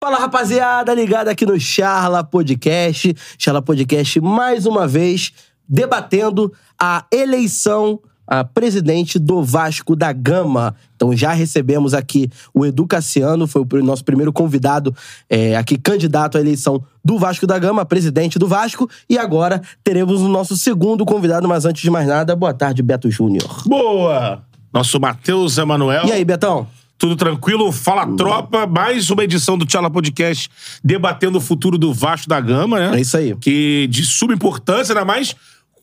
Fala rapaziada, ligado aqui no Charla Podcast. Charla Podcast mais uma vez debatendo a eleição a presidente do Vasco da Gama. Então já recebemos aqui o Edu Cassiano, foi o nosso primeiro convidado é, aqui, candidato à eleição do Vasco da Gama, presidente do Vasco. E agora teremos o nosso segundo convidado, mas antes de mais nada, boa tarde, Beto Júnior. Boa! Nosso Matheus Emanuel. E aí, Betão? Tudo tranquilo? Fala Tropa, mais uma edição do Tchala Podcast debatendo o futuro do Vasco da Gama, né? É isso aí. Que de suma importância, ainda mais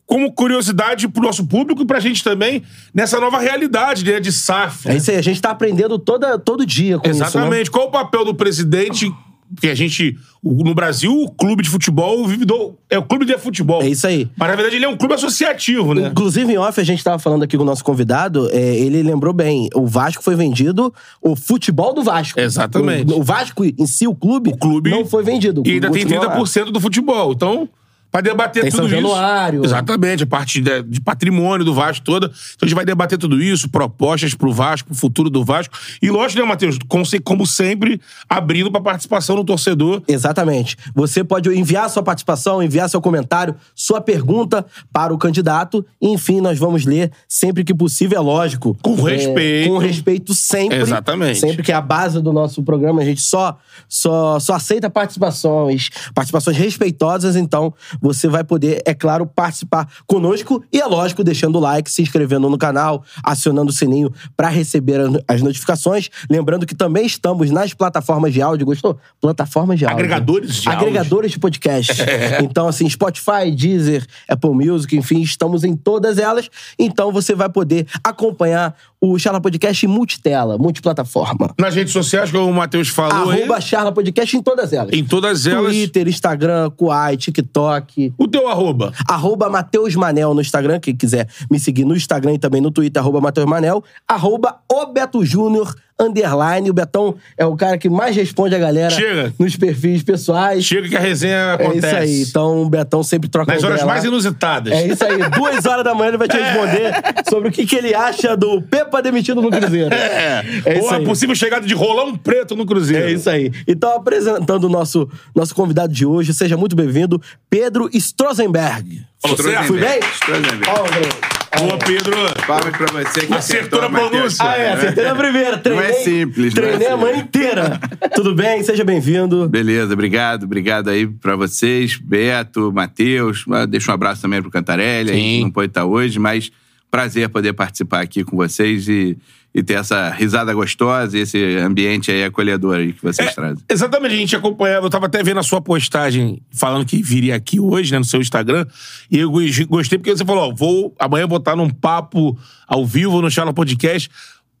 como curiosidade pro nosso público e pra gente também, nessa nova realidade né, de SAF. É isso aí, a gente tá aprendendo toda, todo dia com isso, né? Exatamente. Qual o papel do presidente? Porque a gente, no Brasil, o clube de futebol o vividor, é o clube de futebol. É isso aí. Mas na verdade ele é um clube associativo, né? Inclusive, em off, a gente tava falando aqui com o nosso convidado, é, ele lembrou bem, o Vasco foi vendido, o futebol do Vasco. Exatamente. O, o Vasco em si, o clube, O clube não foi vendido. E ainda tem Continua lá. 30% do futebol. Então, pra debater Tem tudo São isso. Januário. Exatamente, a parte de, de patrimônio do Vasco toda. Então a gente vai debater tudo isso, propostas pro Vasco, pro futuro do Vasco. E lógico, né, Matheus? Como, se- como sempre, abrindo pra participação do torcedor. Exatamente. Você pode enviar sua participação, enviar seu comentário, sua pergunta para o candidato. E, enfim, nós vamos ler sempre que possível, é lógico. Com É, respeito. com respeito sempre. Exatamente. Sempre que é a base do nosso programa. A gente só, só, só aceita participações, participações respeitosas. Então, você vai poder, é claro, participar conosco. E, é lógico, deixando o like, se inscrevendo no canal, acionando o sininho para receber as- notificações. Lembrando que também estamos nas plataformas de áudio. Gostou? Plataformas de áudio. Agregadores de áudio. Agregadores de podcast. Então, assim, Spotify, Deezer, Apple Music, enfim, estamos em todas elas. Então, você vai poder acompanhar o Charla Podcast em multitela, multiplataforma. Nas redes sociais, como o Matheus falou aí, Arroba Charla Podcast em todas elas. em todas elas. Twitter, Instagram, Kuai, TikTok. O teu arroba. Arroba Matheus Manel no Instagram, quem quiser me seguir no Instagram e também no Twitter, arroba Matheus Manel. Arroba o Beto Júnior, underline. O Betão é o cara que mais responde a galera Chega. nos perfis pessoais. Chega que a resenha É acontece. isso aí. Então o Betão sempre troca Nas horas lá. mais inusitadas. É isso aí. Duas horas da manhã ele vai te responder sobre o que, que ele acha do Pepa demitido no Cruzeiro. É. É Ou a possível chegada de rolão preto no Cruzeiro. É isso aí. Então, apresentando o nosso, nosso convidado de hoje, seja muito bem-vindo, Pedro Strozenberg. Falou certo? Fui bem? Strozenberg. Palmas. Boa, Pedro. Palmas pra você que Acertou na pronúncia. Ah, é, acertei na primeira. Treinei, Não é simples, não é Treinei a simples. manhã inteira. Tudo bem? Seja bem-vindo. Beleza, obrigado. Obrigado aí pra vocês, Beto, Matheus. Ah, Deixa um abraço também pro Cantarelli, a Sim. gente não pode estar hoje, mas prazer poder participar aqui com vocês e, e ter essa risada gostosa e esse ambiente aí acolhedor aí que vocês É, trazem. exatamente, a gente acompanhava. Eu tava até vendo a sua postagem falando que viria aqui hoje, né, no seu Instagram. E eu gos- gostei porque você falou: ó, vou amanhã botar num papo ao vivo no Charla Podcast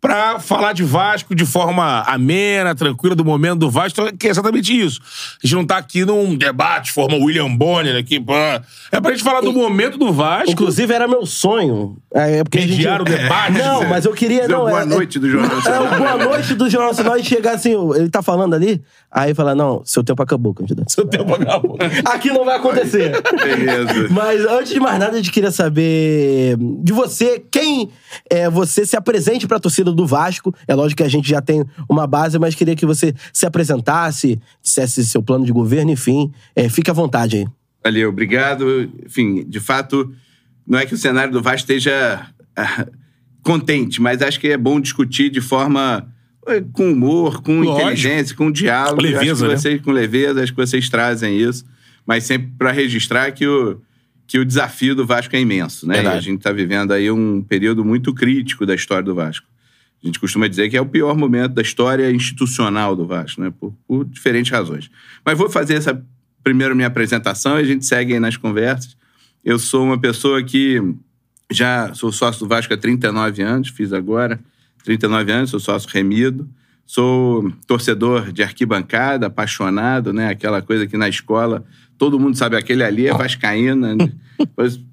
pra falar de Vasco de forma amena, tranquila, do momento do Vasco, então, que é exatamente isso. A gente não tá aqui num debate, forma William Bonner aqui, pá. É pra gente falar do momento do Vasco. Inclusive, era meu sonho. É, porque a gente... Mediar o debate. Não, mas eu queria... Dizer Não, boa é- noite do Jornal É, Nacional. o boa noite do Jornal Nacional e chegar assim, ele tá falando ali, aí fala, não, seu tempo acabou, candidato. Seu tempo acabou. Aqui não vai acontecer. Beleza. Mas antes de mais nada, a gente queria saber de você, quem é, você se apresente pra torcida do Vasco. É lógico que a gente já tem uma base, mas queria que você se apresentasse, dissesse seu plano de governo, enfim. É, fique à vontade aí. Valeu, obrigado. Enfim, de fato, não é que o cenário do Vasco esteja ah, contente, mas acho que é bom discutir de forma eh, com humor, com Lógico. inteligência, com diálogo. Leveza, acho que né? vocês, com leveza, acho que vocês trazem isso. mas sempre para registrar que o, que o desafio do Vasco é imenso, né? E a gente está vivendo aí um período muito crítico da história do Vasco. A gente costuma dizer que é o pior momento da história institucional do Vasco, né? Por, por diferentes razões. Mas vou fazer essa primeiro minha apresentação e a gente segue aí nas conversas. Eu sou uma pessoa que já sou sócio do Vasco há 39 anos, fiz agora 39 anos, sou sócio remido. Sou torcedor de arquibancada, apaixonado, né? Aquela coisa que na escola todo mundo sabe, aquele ali é vascaína. né?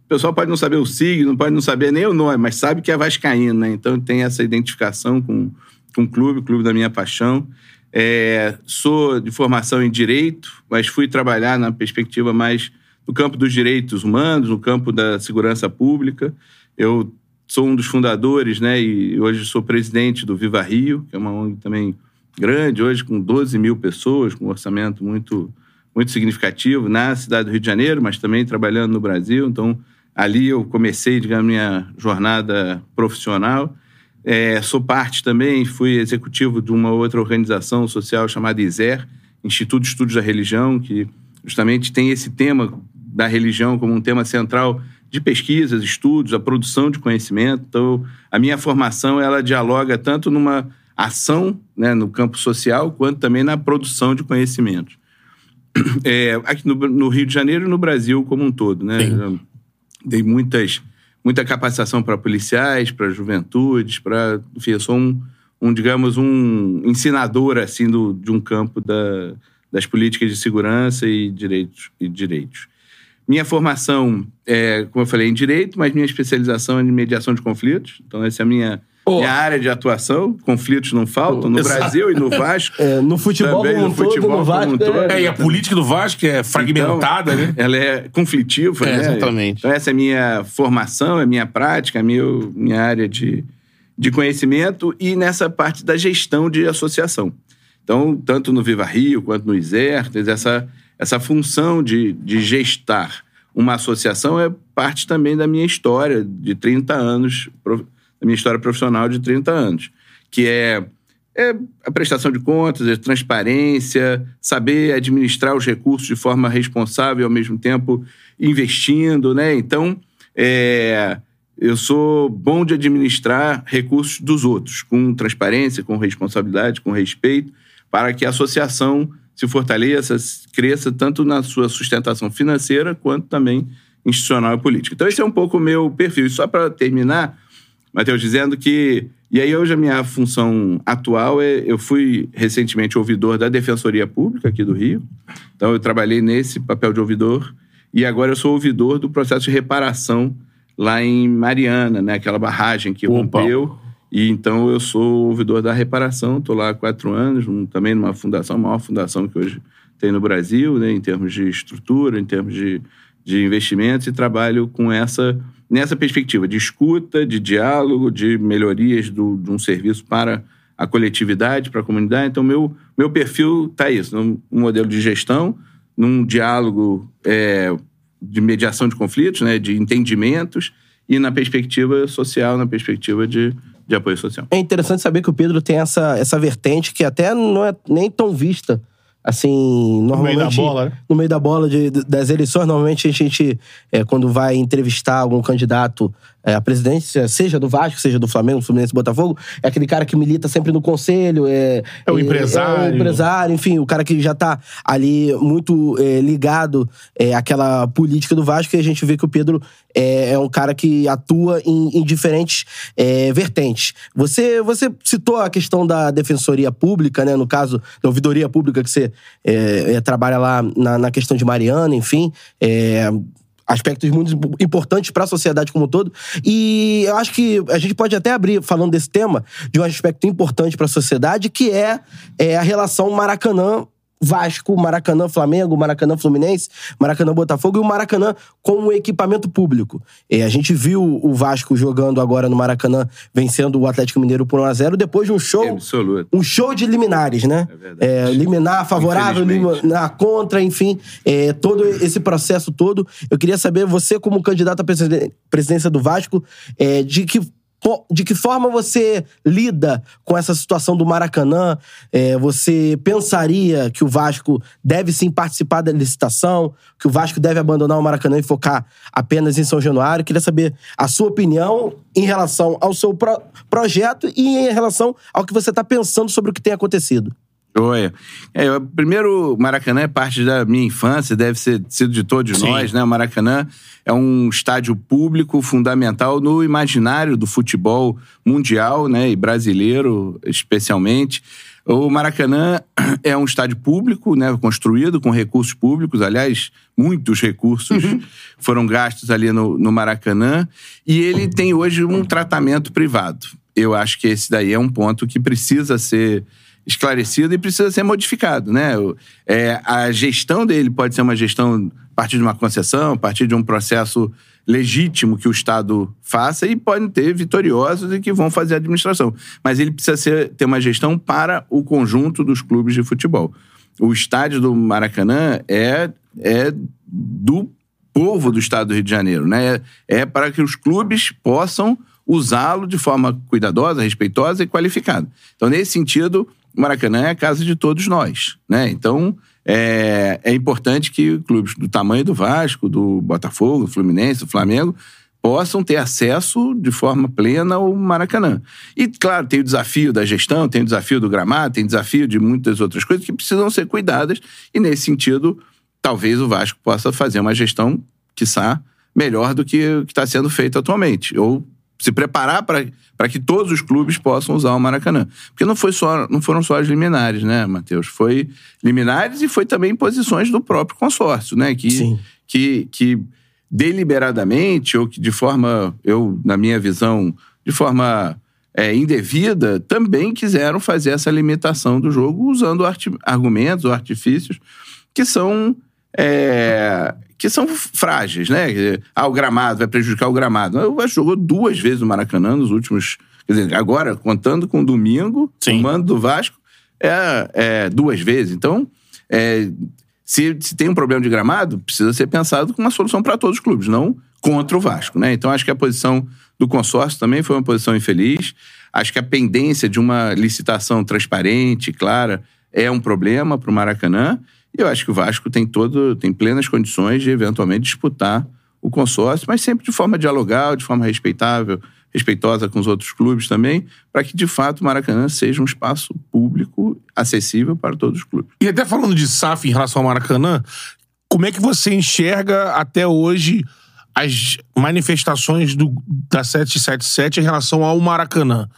O pessoal pode não saber o signo, pode não saber nem o nome, mas sabe que é vascaíno, né? Então tem essa identificação com, com o clube, o clube da minha paixão. É, sou de formação em direito, mas fui trabalhar na perspectiva mais no campo dos direitos humanos, no campo da segurança pública. Eu sou um dos fundadores, né? E hoje sou presidente do Viva Rio, que é uma ONG também grande, hoje com 12 mil pessoas, com um orçamento muito, muito significativo na cidade do Rio de Janeiro, mas também trabalhando no Brasil. Então, ali eu comecei, digamos, minha jornada profissional. É, sou parte também, fui executivo de uma outra organização social chamada ISER, Instituto de Estudos da Religião, que justamente tem esse tema da religião como um tema central de pesquisas, estudos, a produção de conhecimento. Então, a minha formação ela dialoga tanto numa ação né, no campo social, quanto também na produção de conhecimentos. É, aqui no, no Rio de Janeiro e no Brasil como um todo, né? Sim. Dei muitas, muita capacitação para policiais, para juventudes, para, enfim, eu sou um, um, digamos, um ensinador assim do, de um campo da, das políticas de segurança e direitos e direitos. Minha formação é, como eu falei, em direito, mas minha especialização é em mediação de conflitos. Então essa é a minha Pô. minha área de atuação. Conflitos não faltam no Exato. Brasil e no Vasco. É, no futebol Também como no um todo, futebol no como Vasco, um todo. é- É, e a política do Vasco é fragmentada, Então, né? Ela é conflitiva, É, né? exatamente. Então, essa é a minha formação, é a minha prática, a minha, minha área de, de conhecimento e nessa parte da gestão de associação. Então, tanto no Viva Rio quanto no ISER, essa, essa função de, de gestar uma associação é parte também da minha história de 30 anos, da minha história profissional de 30 anos, que é é a prestação de contas, a transparência, saber administrar os recursos de forma responsável ao mesmo tempo investindo, né? Então, é, eu sou bom de administrar recursos dos outros, com transparência, com responsabilidade, com respeito, para que a associação se fortaleça, cresça tanto na sua sustentação financeira quanto também institucional e política. Então, esse é um pouco o meu perfil. E só para terminar, Matheus, dizendo que. E aí, hoje, a minha função atual é. Eu fui recentemente ouvidor da Defensoria Pública aqui do Rio. Então, eu trabalhei nesse papel de ouvidor. E agora eu sou ouvidor do processo de reparação lá em Mariana, né? Aquela barragem que Opa. rompeu. E então eu sou ouvidor da reparação. Estou lá há quatro anos, um- também numa fundação, a maior fundação que hoje tem no Brasil, né? Em termos de estrutura, em termos de, de investimentos. E trabalho com essa nessa perspectiva de escuta, de diálogo, de melhorias do, de um serviço para a coletividade, para a comunidade. Então, meu, meu perfil está isso, num um modelo de gestão, num diálogo é, de mediação de conflitos, né, de entendimentos, e na perspectiva social, na perspectiva de, de apoio social. É interessante saber que o Pedro tem essa, essa vertente que até não é nem tão vista. Assim, normalmente. meio da bola, né? No meio da bola de- de- das eleições, normalmente a gente, é, quando vai entrevistar algum candidato é, à presidência, seja do Vasco, seja do Flamengo, Fluminense, Botafogo, é aquele cara que milita sempre no conselho. É, É o é- empresário. É o empresário, enfim, o cara que já tá ali muito é, ligado é, àquela política do Vasco e a gente vê que o Pedro é, é um cara que atua em, em diferentes é, vertentes. Você, você citou a questão da defensoria pública, né? No caso, da ouvidoria pública que você é, é, trabalha lá na, na questão de Mariana, enfim. Aspectos muito importantes para a sociedade como um todo. E eu acho que a gente pode até abrir, falando desse tema, de um aspecto importante para a sociedade, que é, é a relação Maracanã. Vasco, Maracanã, Flamengo, Maracanã, Fluminense, Maracanã, Botafogo e o Maracanã como equipamento público. É, a gente viu o Vasco jogando agora no Maracanã, vencendo o Atlético Mineiro por 1x0, depois de um show Absoluto. um show de liminares, né? É verdade. É, liminar favorável, liminar contra, enfim, é, todo esse processo todo. Eu queria saber, você como candidato à presidência do Vasco, é, de que De que forma você lida com essa situação do Maracanã? É, você pensaria que o Vasco deve sim participar da licitação, que o Vasco deve abandonar o Maracanã e focar apenas em São Januário? Queria saber a sua opinião em relação ao seu pro- projeto e em relação ao que você está pensando sobre o que tem acontecido. Oi. É, eu- primeiro, o Maracanã é parte da minha infância, deve ser sido de todos Sim. nós, né? O Maracanã é um estádio público fundamental no imaginário do futebol mundial, né? E brasileiro, especialmente. O Maracanã é um estádio público, né? Construído com recursos públicos, aliás, muitos recursos foram gastos ali no, no Maracanã. E ele tem hoje um tratamento privado. Eu acho que esse daí é um ponto que precisa ser esclarecido e precisa ser modificado, né? É, a gestão dele pode ser uma gestão a partir de uma concessão, a partir de um processo legítimo que o Estado faça e podem ter vitoriosos e que vão fazer a administração. Mas ele precisa ser, ter uma gestão para o conjunto dos clubes de futebol. O estádio do Maracanã é, é do povo do estado do Rio de Janeiro, né? É, é para que os clubes possam usá-lo de forma cuidadosa, respeitosa e qualificada. Então, nesse sentido, Maracanã é a casa de todos nós, né? Então, é, é importante que clubes do tamanho do Vasco, do Botafogo, do Fluminense, do Flamengo, possam ter acesso de forma plena ao Maracanã. E, claro, tem o desafio da gestão, tem o desafio do gramado, tem o desafio de muitas outras coisas que precisam ser cuidadas, e nesse sentido, talvez o Vasco possa fazer uma gestão, quiçá, melhor do que que está sendo feito atualmente. Ou se preparar para que todos os clubes possam usar o Maracanã. Porque não, foi só, não foram só as liminares, né, Matheus? Foi liminares e foi também posições do próprio consórcio, né? Que, Sim. que, que deliberadamente, ou que de forma, eu, na minha visão, de forma é, indevida, também quiseram fazer essa limitação do jogo usando argumentos ou artifícios que são é, que são frágeis, né? Ah, o gramado vai prejudicar o gramado. O Vasco jogou duas vezes no Maracanã nos últimos. Quer dizer, agora, contando com domingo, Sim. o mando do Vasco é, é duas vezes. Então, é, se, se tem um problema de gramado, precisa ser pensado com uma solução para todos os clubes, não contra o Vasco, né? Então, acho que a posição do consórcio também foi uma posição infeliz. Acho que a pendência de uma licitação transparente, clara, é um problema para o Maracanã. E eu acho que o Vasco tem todo, tem plenas condições de eventualmente disputar o consórcio, mas sempre de forma dialogal, de forma respeitável, respeitosa com os outros clubes também, para que de fato o Maracanã seja um espaço público acessível para todos os clubes. E até falando de SAF em relação ao Maracanã, como é que você enxerga até hoje as manifestações do, da 777 em relação ao Maracanã?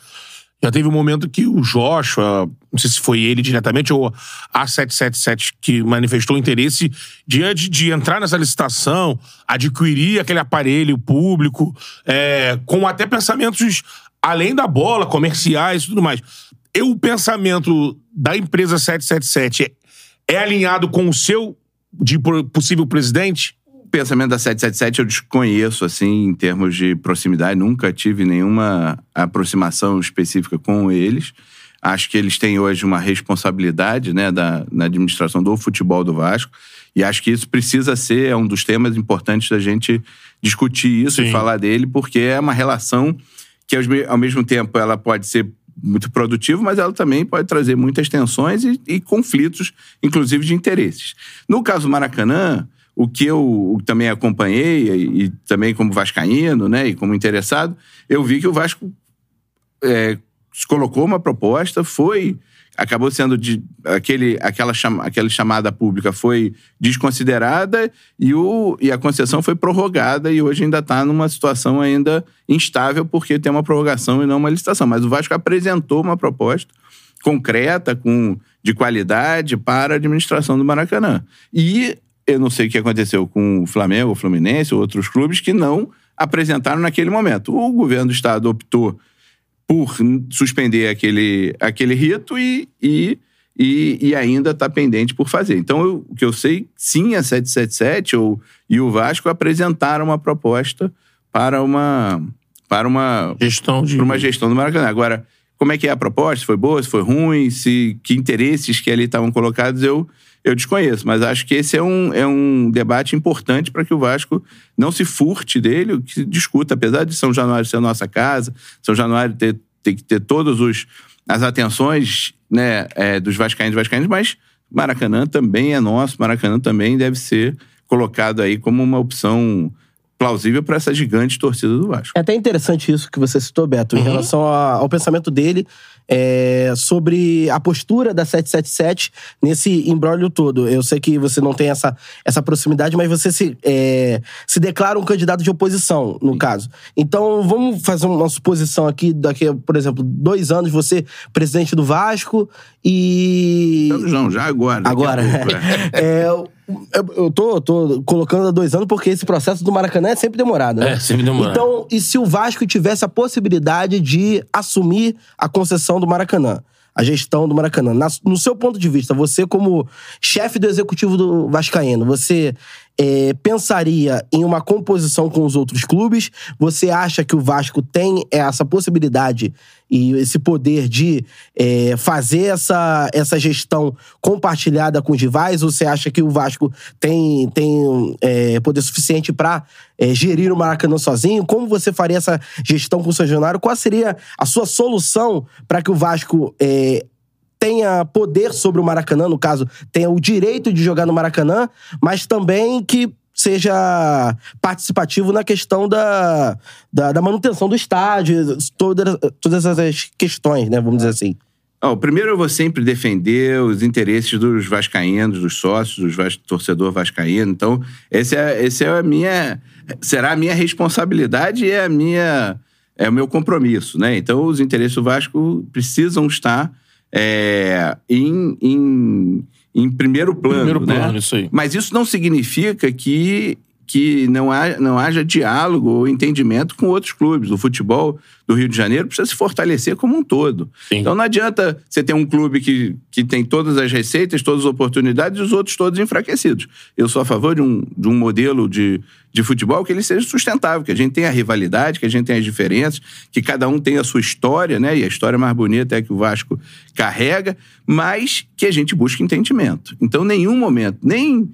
Já teve um momento que o Joshua, não sei se foi ele diretamente ou a 777 que manifestou interesse diante de entrar nessa licitação, adquirir aquele aparelho público, é, com até pensamentos além da bola, comerciais e tudo mais. E o pensamento da empresa 777 é, é alinhado com o seu de possível presidente? O pensamento da 777 eu desconheço, assim, em termos de proximidade. Nunca tive nenhuma aproximação específica com eles. Acho que eles têm hoje uma responsabilidade né, da, na administração do futebol do Vasco. E acho que isso precisa ser é um dos temas importantes da gente discutir isso Sim. e falar dele, porque é uma relação que, ao mesmo tempo, ela pode ser muito produtiva, mas ela também pode trazer muitas tensões e, e conflitos, inclusive de interesses. No caso do Maracanã, o que eu também acompanhei, e, e também como vascaíno, né, e como interessado, eu vi que o Vasco é, colocou uma proposta, foi acabou sendo de aquele aquela chama, aquela chamada pública foi desconsiderada e o e a concessão foi prorrogada e hoje ainda está numa situação ainda instável porque tem uma prorrogação e não uma licitação, mas o Vasco apresentou uma proposta concreta com de qualidade para a administração do Maracanã. E eu não sei o que aconteceu com o Flamengo, o Fluminense, ou outros clubes que não apresentaram naquele momento. O governo do estado optou por suspender aquele, aquele rito e, e, e, e ainda está pendente por fazer. Então, eu- o que eu sei, sim, a 777 ou, e o Vasco apresentaram uma proposta para uma, para uma, Gestão de. para uma gestão do Maracanã. Agora, como é que é a proposta? Se foi boa, se foi ruim, se que interesses que ali estavam colocados, eu, eu desconheço, mas acho que esse é um, é um debate importante para que o Vasco não se furte dele, que se discuta, apesar de São Januário ser a nossa casa, São Januário ter, ter que ter todas as atenções né, é, dos vascaínos e vascaínos, mas Maracanã também é nosso, Maracanã também deve ser colocado aí como uma opção plausível para essa gigante torcida do Vasco. É até interessante isso que você citou, Beto, em relação ao pensamento dele é, sobre a postura da 777 nesse imbróglio todo. Eu sei que você não tem essa, essa proximidade, mas você se, é, se declara um candidato de oposição, no caso. Então, vamos fazer uma suposição aqui, daqui, por exemplo, dois anos, você presidente do Vasco e... Não, já agora. Agora, pouco, é. é, eu, eu tô, tô colocando há dois anos porque esse processo do Maracanã é sempre demorado, né? É, sempre demorado. Então, e se o Vasco tivesse a possibilidade de assumir a concessão do Maracanã? A gestão do Maracanã. Na- no seu ponto de vista, você como chefe do executivo do Vascaíno, você é, pensaria em uma composição com os outros clubes? Você acha que o Vasco tem essa possibilidade e esse poder de é, fazer essa, essa gestão compartilhada com os rivais? Ou você acha que o Vasco tem, tem é, poder suficiente para gerir o Maracanã sozinho? Como você faria essa gestão com o São? Qual seria a sua solução para que o Vasco é, tenha poder sobre o Maracanã, no caso, tenha o direito de jogar no Maracanã, mas também que seja participativo na questão da, da, da manutenção do estádio, todas, todas essas questões, né? Vamos dizer assim. Ó, primeiro eu vou sempre defender os interesses dos vascaínos, dos sócios, dos vas torcedor vascaíno. Então, esse é, esse é a minha será a minha responsabilidade e é a minha é o meu compromisso, né? Então, os interesses do Vasco precisam estar é, em, em, em primeiro plano, Primeiro né? plano, isso aí. Mas isso não significa que, que não, há, não haja diálogo ou entendimento com outros clubes. O futebol do Rio de Janeiro precisa se fortalecer como um todo. Sim. Então não adianta você ter um clube que, que tem todas as receitas, todas as oportunidades e os outros todos enfraquecidos. Eu sou a favor de um, de um modelo de, de futebol que ele seja sustentável, que a gente tenha a rivalidade, que a gente tenha as diferenças, que cada um tenha a sua história, né? E a história mais bonita é que o Vasco carrega, mas que a gente busque entendimento. Então, nenhum momento, nem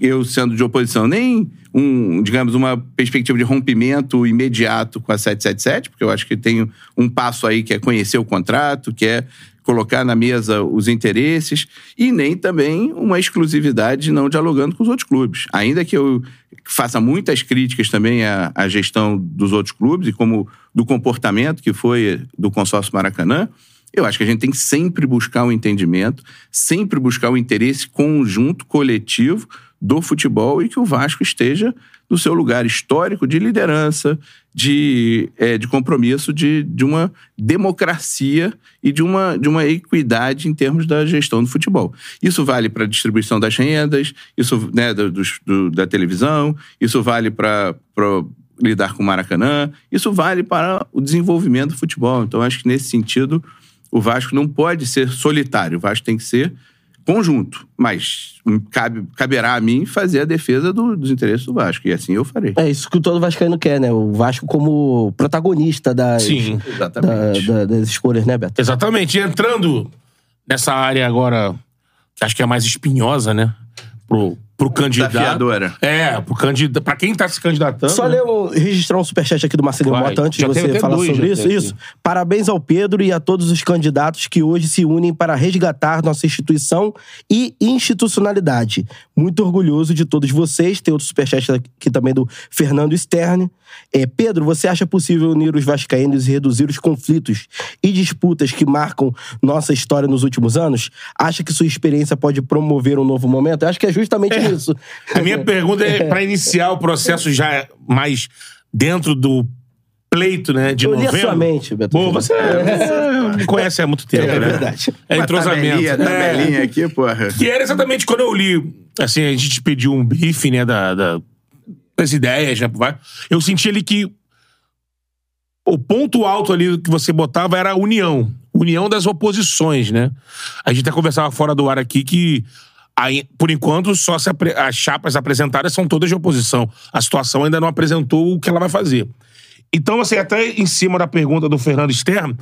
eu sendo de oposição, nem um, digamos, uma perspectiva de rompimento imediato com a 777, porque eu acho que tem um passo aí que é conhecer o contrato, que é colocar na mesa os interesses, e nem também uma exclusividade não dialogando com os outros clubes. Ainda que eu faça muitas críticas também à, à gestão dos outros clubes e como do comportamento que foi do consórcio Maracanã, eu acho que a gente tem que sempre buscar o entendimento, sempre buscar o interesse conjunto, coletivo do futebol e que o Vasco esteja no seu lugar histórico de liderança, de, é, de compromisso de, de uma democracia e de uma, de uma equidade em termos da gestão do futebol. Isso vale para a distribuição das rendas, isso né, do, do- da televisão, isso vale para lidar com o Maracanã, isso vale para o desenvolvimento do futebol. Então, acho que nesse sentido, o Vasco não pode ser solitário, o Vasco tem que ser conjunto. Mas cabe, caberá a mim fazer a defesa do- dos interesses do Vasco, e assim eu farei. É isso que todo Vascaíno quer, né? O Vasco como protagonista das, Sim. da- Exatamente. da- das escolhas, né, Beto? Exatamente. E entrando nessa área agora, que acho que é mais espinhosa, né? Pro, pro candidato. Desafiadora. É, pro candidato. Pra quem tá se candidatando. Só ler um, registrar um superchat aqui do Marcelinho Vai. Mota antes Já de você falar dois, sobre isso. Isso. Parabéns ao Pedro e a todos os candidatos que hoje se unem para resgatar nossa instituição e institucionalidade. Muito orgulhoso de todos vocês. Tem outro superchat aqui também do Fernando Stern. É, Pedro, você acha possível unir os vascaínos e reduzir os conflitos e disputas que marcam nossa história nos últimos anos? Acha que sua experiência pode promover um novo momento? Eu acho que é justamente isso. A minha pergunta é pra iniciar o processo já mais dentro do pleito, né? De Eu li a novembro. sua mente, Beto. Pô, você é- me conhece há muito tempo, É né? verdade. É Uma entrosamento. tabelinha, É. tabelinha aqui, porra. Que era exatamente quando eu li. Assim, a gente pediu um briefing, né, da, da- das ideias, né? vai. Eu senti ali que o ponto alto ali que você botava era a união. União das oposições, né? A gente até conversava fora do ar aqui que, aí, por enquanto, só apre- as chapas apresentadas são todas de oposição. A situação ainda não apresentou o que ela vai fazer. Então, assim, até em cima da pergunta do Fernando Stern,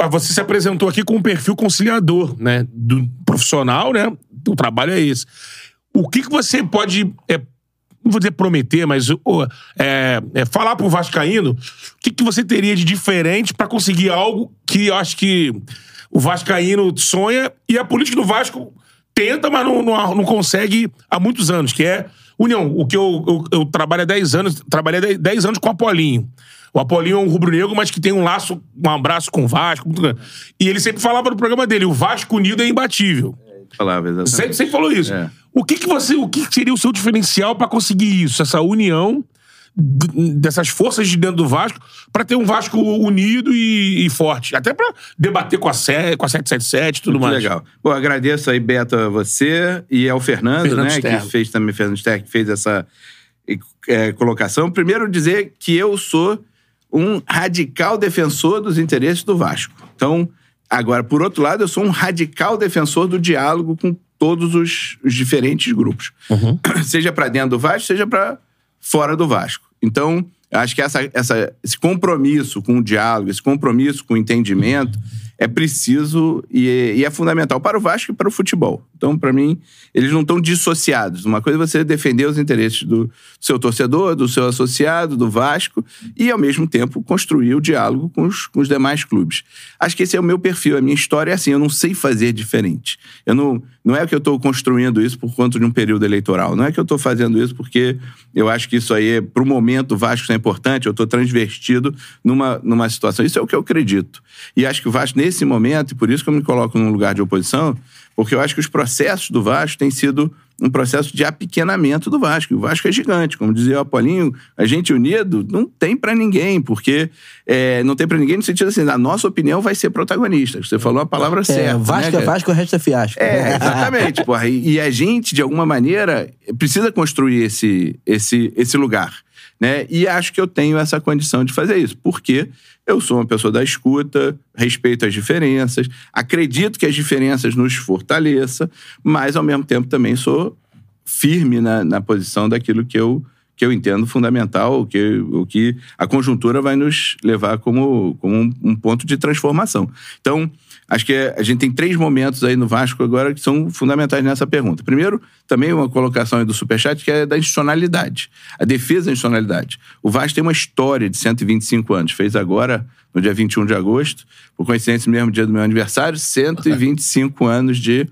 ah, você se apresentou aqui com um perfil conciliador, né? Do profissional, né? O trabalho é esse. O que, que você pode. É, não vou dizer prometer, mas oh, é, é, falar pro Vascaíno o que, que você teria de diferente pra conseguir algo que eu acho que o Vascaíno sonha e a política do Vasco tenta, mas não, não, não consegue há muitos anos, que é união. O que eu, eu, eu trabalho há 10 anos, trabalhei há 10 anos com o Apolinho. O Apolinho é um rubro-negro, mas que tem um laço, um abraço com o Vasco. E ele sempre falava no programa dele: o Vasco unido é imbatível. Falava, exatamente. Sempre, sempre falou isso. É. O que, que você, o que seria o seu diferencial pra conseguir isso? Essa união dessas forças de dentro do Vasco pra ter um Vasco unido e, e forte. Até pra debater com a, sé, com a 777 e tudo Muito mais. legal. Bom, agradeço aí, Beto, a você e ao Fernando, Fernando né? Sterro. Que fez também, Fernando Sterro, que fez essa é, colocação. Primeiro, dizer que eu sou um radical defensor dos interesses do Vasco. Então, agora, por outro lado, eu sou um radical defensor do diálogo com todos os, os diferentes grupos. Seja para dentro do Vasco, seja para fora do Vasco. Então, acho que essa, essa, esse compromisso com o diálogo, esse compromisso com o entendimento é preciso e e é fundamental para o Vasco e para o futebol. Então, para mim, eles não estão dissociados. Uma coisa é você defender os interesses do seu torcedor, do seu associado, do Vasco, e, ao mesmo tempo, construir o diálogo com os, com os demais clubes. Acho que esse é o meu perfil. A minha história é assim: eu não sei fazer diferente. Eu não, não é que eu estou construindo isso por conta de um período eleitoral. Não é que eu estou fazendo isso porque eu acho que isso aí, é, para o momento, o Vasco é importante. Eu estou transvestido numa, numa situação. Isso é o que eu acredito. E acho que o Vasco, nesse momento, e por isso que eu me coloco num lugar de oposição, porque eu acho que os processos do Vasco têm sido um processo de apequenamento do Vasco. O Vasco é gigante, como dizia o Apolinho, a gente unido não tem pra ninguém, porque é, não tem pra ninguém no sentido assim, a nossa opinião vai ser protagonista. Você falou a palavra É, certa. Vasco né, é? Vasco, o resto é fiasco. É, exatamente. porra. E, e a gente, de alguma maneira, precisa construir esse, esse, esse lugar. Né? E acho que eu tenho essa condição de fazer isso. Porque eu sou uma pessoa da escuta, respeito as diferenças, acredito que as diferenças nos fortaleçam, mas ao mesmo tempo também sou firme na, na posição daquilo que eu, que eu entendo fundamental, o que, o que a conjuntura vai nos levar como, como um, um ponto de transformação. Então, acho que a gente tem três momentos aí no Vasco agora que são fundamentais nessa pergunta. Primeiro, também uma colocação aí do Superchat que é da institucionalidade, a defesa da institucionalidade. O Vasco tem uma história de 125 anos, fez agora, no dia 21 de agosto, por coincidência, mesmo dia do meu aniversário, 125 anos de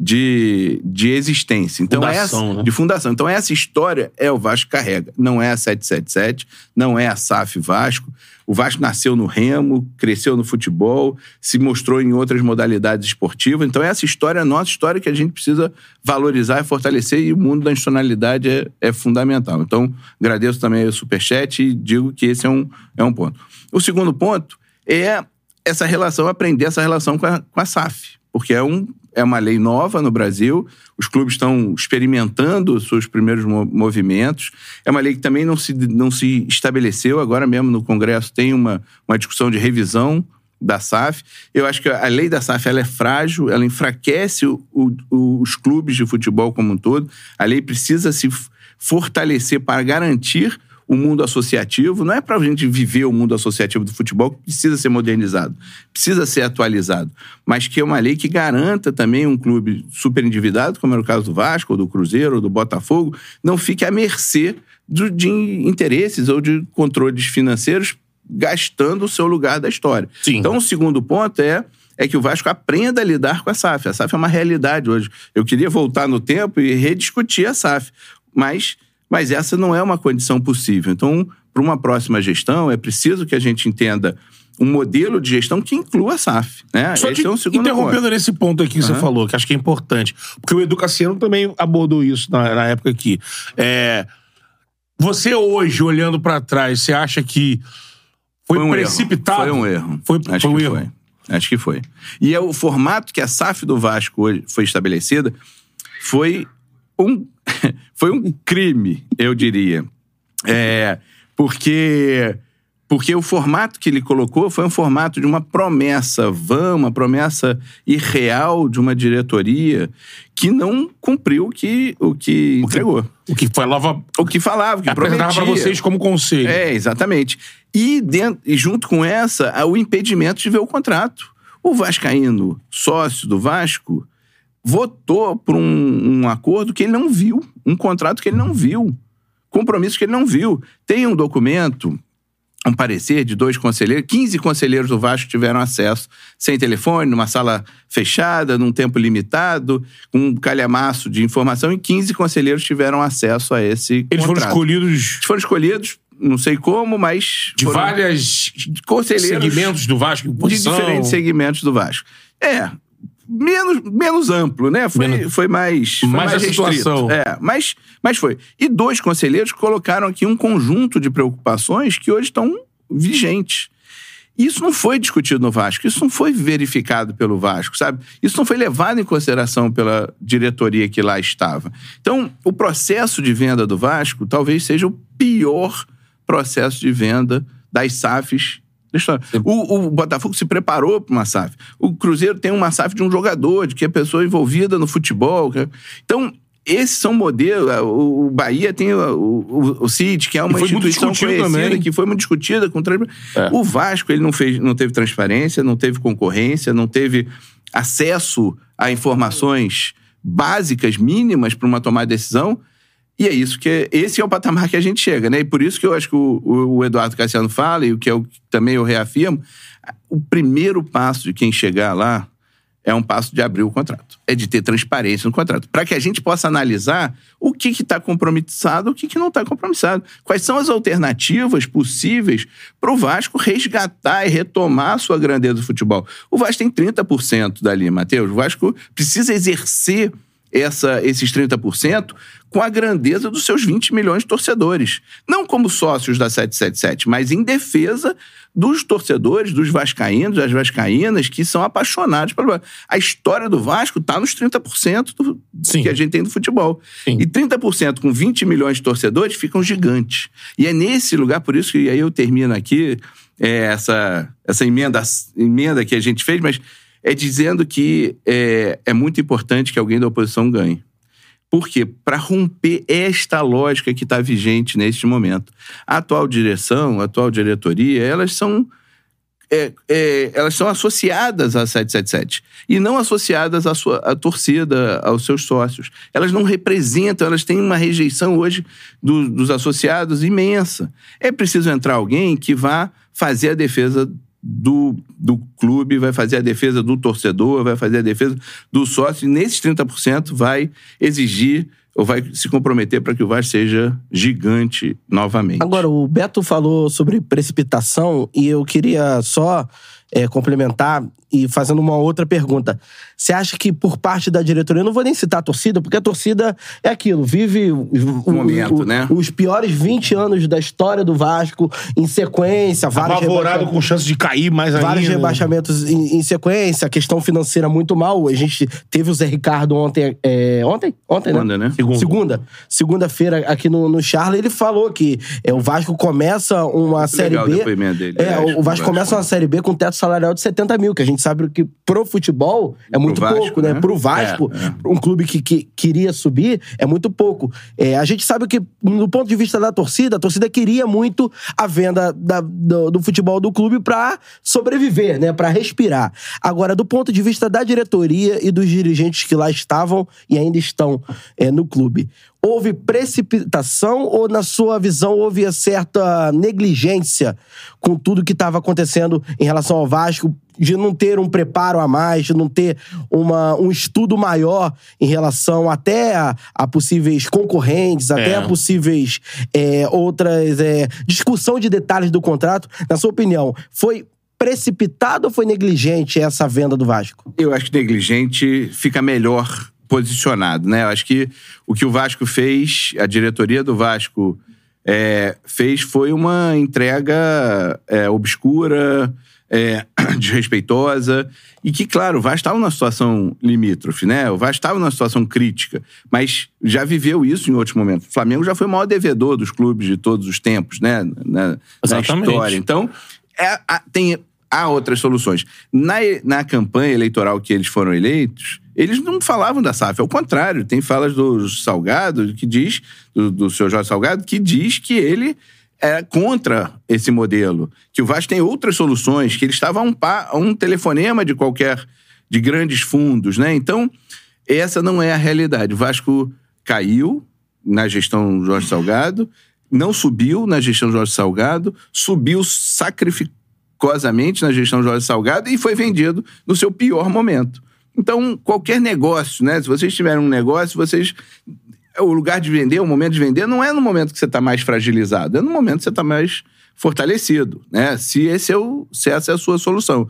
de, de existência. Então, Fundação, essa, né? de fundação. Então, essa história é o Vasco carrega. Não é a 777, não é a SAF Vasco. O Vasco nasceu no remo, cresceu no futebol, se mostrou em outras modalidades esportivas. Então, essa história é a nossa história que a gente precisa valorizar e fortalecer, e o mundo da institucionalidade é, é fundamental. Então, agradeço também o Superchat e digo que esse é um, é um ponto. O segundo ponto é essa relação, aprender essa relação com a, com a SAF, porque é, um, é uma lei nova no Brasil, os clubes estão experimentando os seus primeiros mo- movimentos, é uma lei que também não se, não se estabeleceu, agora mesmo no Congresso tem uma, uma discussão de revisão da SAF. Eu acho que a lei da SAF ela é frágil, ela enfraquece o- o- os clubes de futebol como um todo. A lei precisa se fortalecer para garantir o mundo associativo. Não é para a gente viver o mundo associativo do futebol que precisa ser modernizado, precisa ser atualizado, mas que é uma lei que garanta também um clube super endividado, como era o caso do Vasco, ou do Cruzeiro, ou do Botafogo, não fique à mercê do- de interesses ou de controles financeiros gastando o seu lugar da história. Sim. Então, o segundo ponto é é que o Vasco aprenda a lidar com a SAF. A SAF é uma realidade hoje. Eu queria voltar no tempo e rediscutir a SAF, mas, mas essa não é uma condição possível. Então, para uma próxima gestão, é preciso que a gente entenda um modelo de gestão que inclua a SAF. Né? Só Esse é um segundo interrompendo nesse ponto aqui que você Aham. falou, que acho que é importante. Porque o Edu Cassiano também abordou isso na, na época aqui. É, você hoje, olhando pra trás, você acha que foi, Foi um precipitado? erro. Foi um erro. Foi, Acho foi um que erro. foi. Acho que foi. E é o formato que a SAF do Vasco hoje foi estabelecida foi um, foi um crime, eu diria. É, porque, porque o formato que ele colocou foi um formato de uma promessa vã, uma promessa irreal de uma diretoria que não cumpriu o que, o que entregou. O que falava. O que falava, o que apresentava prometia. pra vocês como conselho. É, exatamente. E, dentro, e junto com essa, o impedimento de ver o contrato. O Vascaíno, sócio do Vasco, votou por um, um acordo que ele não viu, um contrato que ele não viu, compromisso que ele não viu. Tem um documento, um parecer de dois conselheiros, 15 conselheiros do Vasco tiveram acesso, sem telefone, numa sala fechada, num tempo limitado, com um calhamaço de informação, e 15 conselheiros tiveram acesso a esse Eles foram contrato. escolhidos Eles foram escolhidos, não sei como, mas. de foram vários segmentos do Vasco, em de posição. diferentes segmentos do Vasco. É. Menos, menos amplo, né? Foi, Menos- foi mais. Foi Mais mais, a restrito. situação. É, mas, mas foi. E dois conselheiros colocaram aqui um conjunto de preocupações que hoje estão vigentes. Isso não foi discutido no Vasco, isso não foi verificado pelo Vasco, sabe? Isso não foi levado em consideração pela diretoria que lá estava. Então, o processo de venda do Vasco talvez seja o pior processo de venda das SAFs da história. O, o Botafogo se preparou para uma SAF. O Cruzeiro tem uma SAF de um jogador, de que é pessoa envolvida no futebol. que- Então, esses são modelos. O, o Bahia tem o, o, o CID, que é uma instituição conhecida, também. que foi muito discutida. Com trans- O Vasco ele não, fez, não teve transparência, não teve concorrência, não teve acesso a informações básicas, mínimas, para uma tomada de decisão. E é isso que esse é o patamar que a gente chega, né? E por isso que eu acho que o, o- o Eduardo Cassiano fala e o que eu também eu reafirmo, o primeiro passo de quem chegar lá é um passo de abrir o contrato, é de ter transparência no contrato, para que a gente possa analisar o que está compromissado, o que, que não está compromissado, quais são as alternativas possíveis para o Vasco resgatar e retomar a sua grandeza do futebol. O Vasco tem 30% dali, Matheus. O Vasco precisa exercer essa, esses 30% com a grandeza dos seus 20 milhões de torcedores. Não como sócios da 777, mas em defesa dos torcedores, dos vascaínos, das vascaínas, que são apaixonados pelo A história do Vasco está nos 30% do, Sim. que a gente tem do futebol. Sim. E 30% com 20 milhões de torcedores ficam gigantes. E é nesse lugar, por isso que aí eu termino aqui é, essa, essa emenda, emenda que a gente fez, mas é dizendo que é, é muito importante que alguém da oposição ganhe. Por quê? Para romper esta lógica que está vigente neste momento. A atual direção, a atual diretoria, elas são é, é, elas são associadas à 777 e não associadas à sua à torcida, aos seus sócios. Elas não representam, elas têm uma rejeição hoje do- dos associados imensa. É preciso entrar alguém que vá fazer a defesa do, do clube, vai fazer a defesa do torcedor, vai fazer a defesa do sócio, e nesses 30% vai exigir ou vai se comprometer para que o Vasco seja gigante novamente. Agora, o Beto falou sobre precipitação e eu queria só é, complementar e fazendo uma outra pergunta. Você acha que por parte da diretoria, eu não vou nem citar a torcida, porque a torcida é aquilo, vive o, o- momento, o- né? os piores 20 anos da história do Vasco em sequência, vários Apavorado com chance de cair mais ainda. Vários rebaixamentos em, em sequência, a questão financeira muito mal. A gente teve o Zé Ricardo ontem. é, ontem? Ontem, né? Segunda, né? Segunda. Segunda. Segunda-feira aqui no, no Charla, ele falou que é, o Vasco começa uma Série B. dele, É, aliás, o Vasco começa uma Série B com teto salarial de 70 mil, que a gente sabe que pro futebol é muito Vasco, pouco, né? né? Pro Vasco, um clube que, que queria subir, é muito pouco. É, a gente sabe que, do ponto de vista da torcida, a torcida queria muito a venda da- do, do futebol do clube pra sobreviver, né? Pra respirar. Agora, do ponto de vista da diretoria e dos dirigentes que lá estavam e ainda estão é, no clube, houve precipitação ou, na sua visão, houve certa negligência com tudo que estava acontecendo em relação ao Vasco, de não ter um preparo a mais, de não ter uma, um estudo maior em relação até a, a possíveis concorrentes, até É. a possíveis é, outras. é, discussão de detalhes do contrato. Na sua opinião, foi precipitado ou foi negligente essa venda do Vasco? Eu acho que negligente fica melhor posicionado, né? Eu acho que o que o Vasco fez, a diretoria do Vasco é, fez foi uma entrega é, obscura, é, desrespeitosa, e que, claro, o Vasco estava numa situação limítrofe, né? O Vasco estava numa situação crítica, mas já viveu isso em outros momentos. O Flamengo já foi o maior devedor dos clubes de todos os tempos, né? Na, na história. Então, é, a- tem há outras soluções. Na, na campanha eleitoral que eles foram eleitos, eles não falavam da SAF. Ao contrário, tem falas do Salgado, que diz, do, do senhor Jorge Salgado, que diz que ele é contra esse modelo, que o Vasco tem outras soluções, que ele estava a um, pa, a um telefonema de qualquer de grandes fundos, né? Então, essa não é a realidade. O Vasco caiu na gestão Jorge Salgado, não subiu na gestão Jorge Salgado, subiu sacrificosamente na gestão Jorge Salgado e foi vendido no seu pior momento. Então, qualquer negócio, né? Se vocês tiverem um negócio, vocês o lugar de vender, o momento de vender, não é no momento que você está mais fragilizado, é no momento que você está mais fortalecido, né? Se, esse é o, se essa é a sua solução.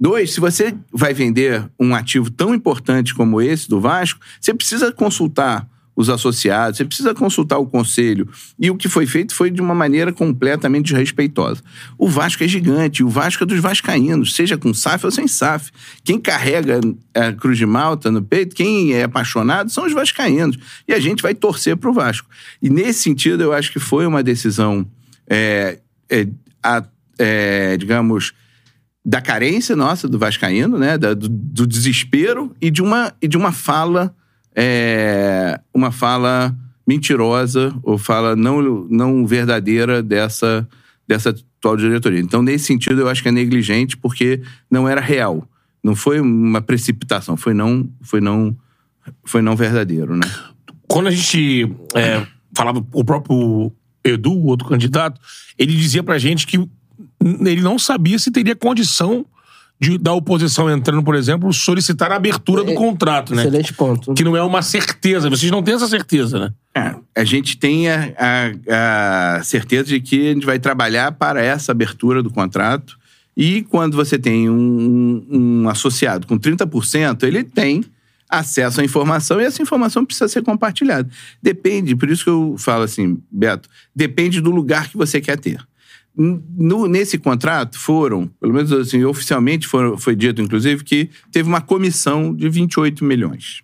Dois, se você vai vender um ativo tão importante como esse do Vasco, você precisa consultar os associados, você precisa consultar o conselho. E o que foi feito foi de uma maneira completamente desrespeitosa. O Vasco é gigante, o Vasco é dos vascaínos, seja com SAF ou sem SAF. Quem carrega a Cruz de Malta no peito, quem é apaixonado, são os vascaínos. E a gente vai torcer para o Vasco. E nesse sentido, eu acho que foi uma decisão, é, é, a, é, digamos, da carência nossa do vascaíno, né, da, do, do desespero e de uma, e de uma fala é, uma fala mentirosa ou fala não, não verdadeira dessa, dessa atual diretoria. Então, nesse sentido, eu acho que é negligente porque não era real. Não foi uma precipitação, foi não, foi não, foi não verdadeiro, né? Quando a gente é, falava, o próprio Edu, outro candidato, ele dizia pra gente que ele não sabia se teria condição de, da oposição entrando, por exemplo, solicitar a abertura do É, contrato, né? Excelente ponto. Que não é uma certeza. Vocês não têm essa certeza, né? É, a gente tem a, a- a certeza de que a gente vai trabalhar para essa abertura do contrato. E quando você tem um, um associado com 30%, ele tem acesso à informação e essa informação precisa ser compartilhada. Depende, por isso que eu falo assim, Beto, depende do lugar que você quer ter. No- nesse contrato foram, pelo menos assim, oficialmente foram- foi dito, inclusive, que teve uma comissão de 28 milhões.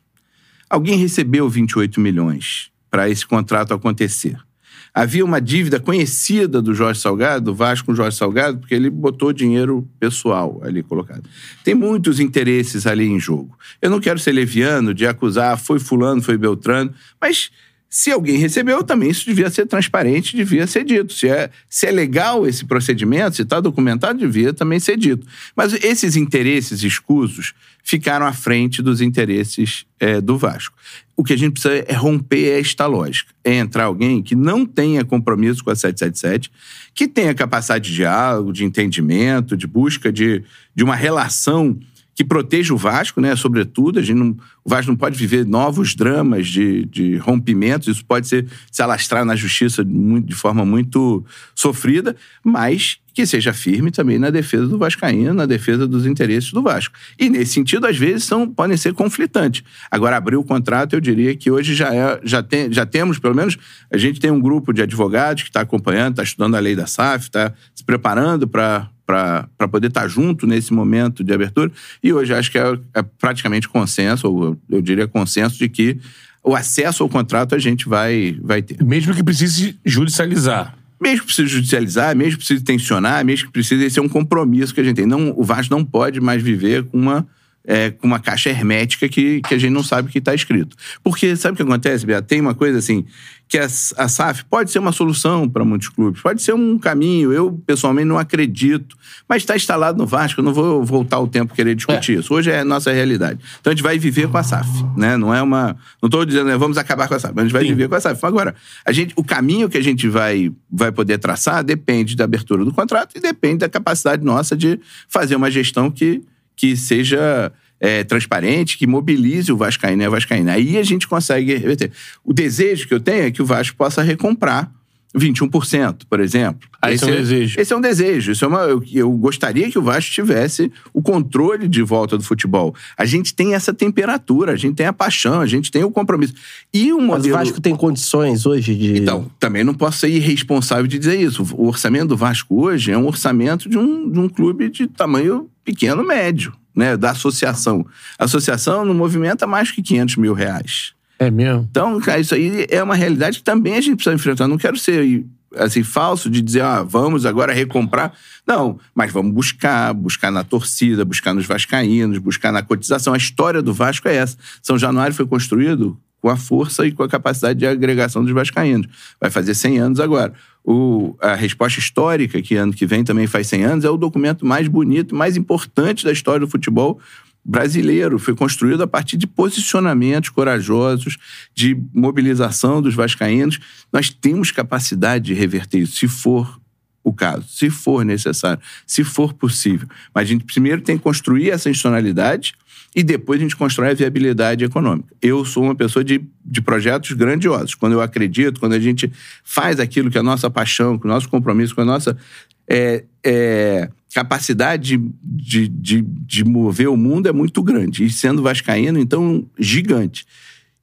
Alguém recebeu 28 milhões para esse contrato acontecer. Havia uma dívida conhecida do Jorge Salgado, do Vasco Jorge Salgado, porque ele botou dinheiro pessoal ali colocado. Tem muitos interesses ali em jogo. Eu não quero ser leviano de acusar foi fulano, foi Beltrano, mas se alguém recebeu, também isso devia ser transparente, devia ser dito. Se é, se é legal esse procedimento, se está documentado, devia também ser dito. Mas esses interesses escusos ficaram à frente dos interesses eh, do Vasco. O que a gente precisa é romper esta lógica. É entrar alguém que não tenha compromisso com a 777, que tenha capacidade de diálogo, de entendimento, de busca de, de uma relação que proteja o Vasco, né? Sobretudo, a gente não, o Vasco não pode viver novos dramas de, de rompimentos, isso pode ser, se alastrar na justiça de, muito- de forma muito sofrida, mas que seja firme também na defesa do Vascaíno, na defesa dos interesses do Vasco. E nesse sentido, às vezes, são, podem ser conflitantes. Agora, abrir o contrato, eu diria que hoje já, é, já, tem, já temos, pelo menos, a gente tem um grupo de advogados que está acompanhando, está estudando a lei da SAF, está se preparando para para poder estar junto nesse momento de abertura. E hoje acho que é, é praticamente consenso, ou eu, diria consenso, de que o acesso ao contrato a gente vai, vai ter. Mesmo que precise judicializar. Mesmo que precise judicializar, mesmo que precise tensionar, mesmo que precise, esse é um compromisso que a gente tem. Não, o Vasco não pode mais viver com uma, é, com uma caixa hermética que, que a gente não sabe o que está escrito. Porque sabe o que acontece, Beto? Tem uma coisa assim, que a, a SAF pode ser uma solução para muitos clubes, pode ser um caminho. Eu, pessoalmente, não acredito. Mas está instalado no Vasco, eu não vou voltar o tempo querer discutir isso. Hoje é a nossa realidade. Então a gente vai viver com a SAF, né? Não é uma. Não estou dizendo, né, vamos acabar com a SAF, mas a gente vai Sim. viver com a SAF. Agora, a gente, o caminho que a gente vai, vai poder traçar depende da abertura do contrato e depende da capacidade nossa de fazer uma gestão que, que seja é, transparente, que mobilize o Vascaíno e a Vascaína. Aí a gente consegue reverter. O desejo que eu tenho é que o Vasco possa recomprar 21%, por exemplo. Ah, esse é um desejo. Esse é um desejo. Isso é uma, eu, eu gostaria que o Vasco tivesse o controle de volta do futebol. A gente tem essa temperatura, a gente tem a paixão, a gente tem o compromisso. E o Mas o modelo... Vasco tem condições hoje de. Então, também não posso ser irresponsável de dizer isso. O orçamento do Vasco hoje é um orçamento de um, de um clube de tamanho pequeno, médio, né? Da associação. A associação não movimenta mais que 500 mil reais. É mesmo? Então, cara, isso aí é uma realidade que também a gente precisa enfrentar. Não quero ser assim, falso de dizer, ah, vamos agora recomprar. Não, mas vamos buscar, buscar na torcida, buscar nos vascaínos, buscar na cotização. A história do Vasco é essa. São Januário foi construído com a força e com a capacidade de agregação dos vascaínos. Vai fazer 100 anos agora. O, a resposta histórica, que ano que vem também faz 100 anos, é o documento mais bonito mais importante da história do futebol brasileiro. Foi construído a partir de posicionamentos corajosos, de mobilização dos vascaínos. Nós temos capacidade de reverter isso, se for o caso, se for necessário, se for possível. Mas a gente primeiro tem que construir essa institucionalidade e depois a gente constrói a viabilidade econômica. Eu sou uma pessoa de, de projetos grandiosos. Quando eu acredito, quando a gente faz aquilo que é a nossa paixão, com o nosso compromisso, com a nossa é, é, capacidade de, de, de mover o mundo é muito grande. E sendo vascaíno, então, gigante.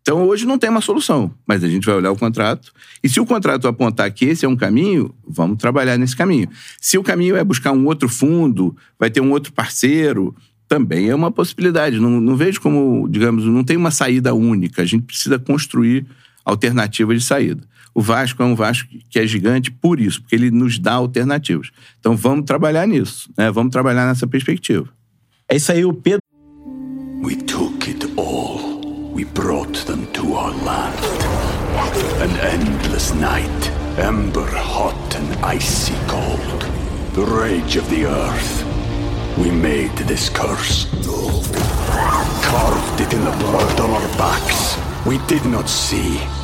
Então, hoje não tem uma solução, mas a gente vai olhar o contrato. E se o contrato apontar que esse é um caminho, vamos trabalhar nesse caminho. Se o caminho é buscar um outro fundo, vai ter um outro parceiro, também é uma possibilidade. Não, não vejo como, digamos, não tem uma saída única. A gente precisa construir alternativas de saída. O Vasco é um Vasco que é gigante por isso, porque ele nos dá alternativas. Então vamos trabalhar nisso, né? Vamos trabalhar nessa perspectiva. É isso aí, o Pedro. We took it all. We brought them to our land. An endless night, ember hot and icy cold. The rage of the earth. We made this curse. Carved it in the blood on our backs. We did not see.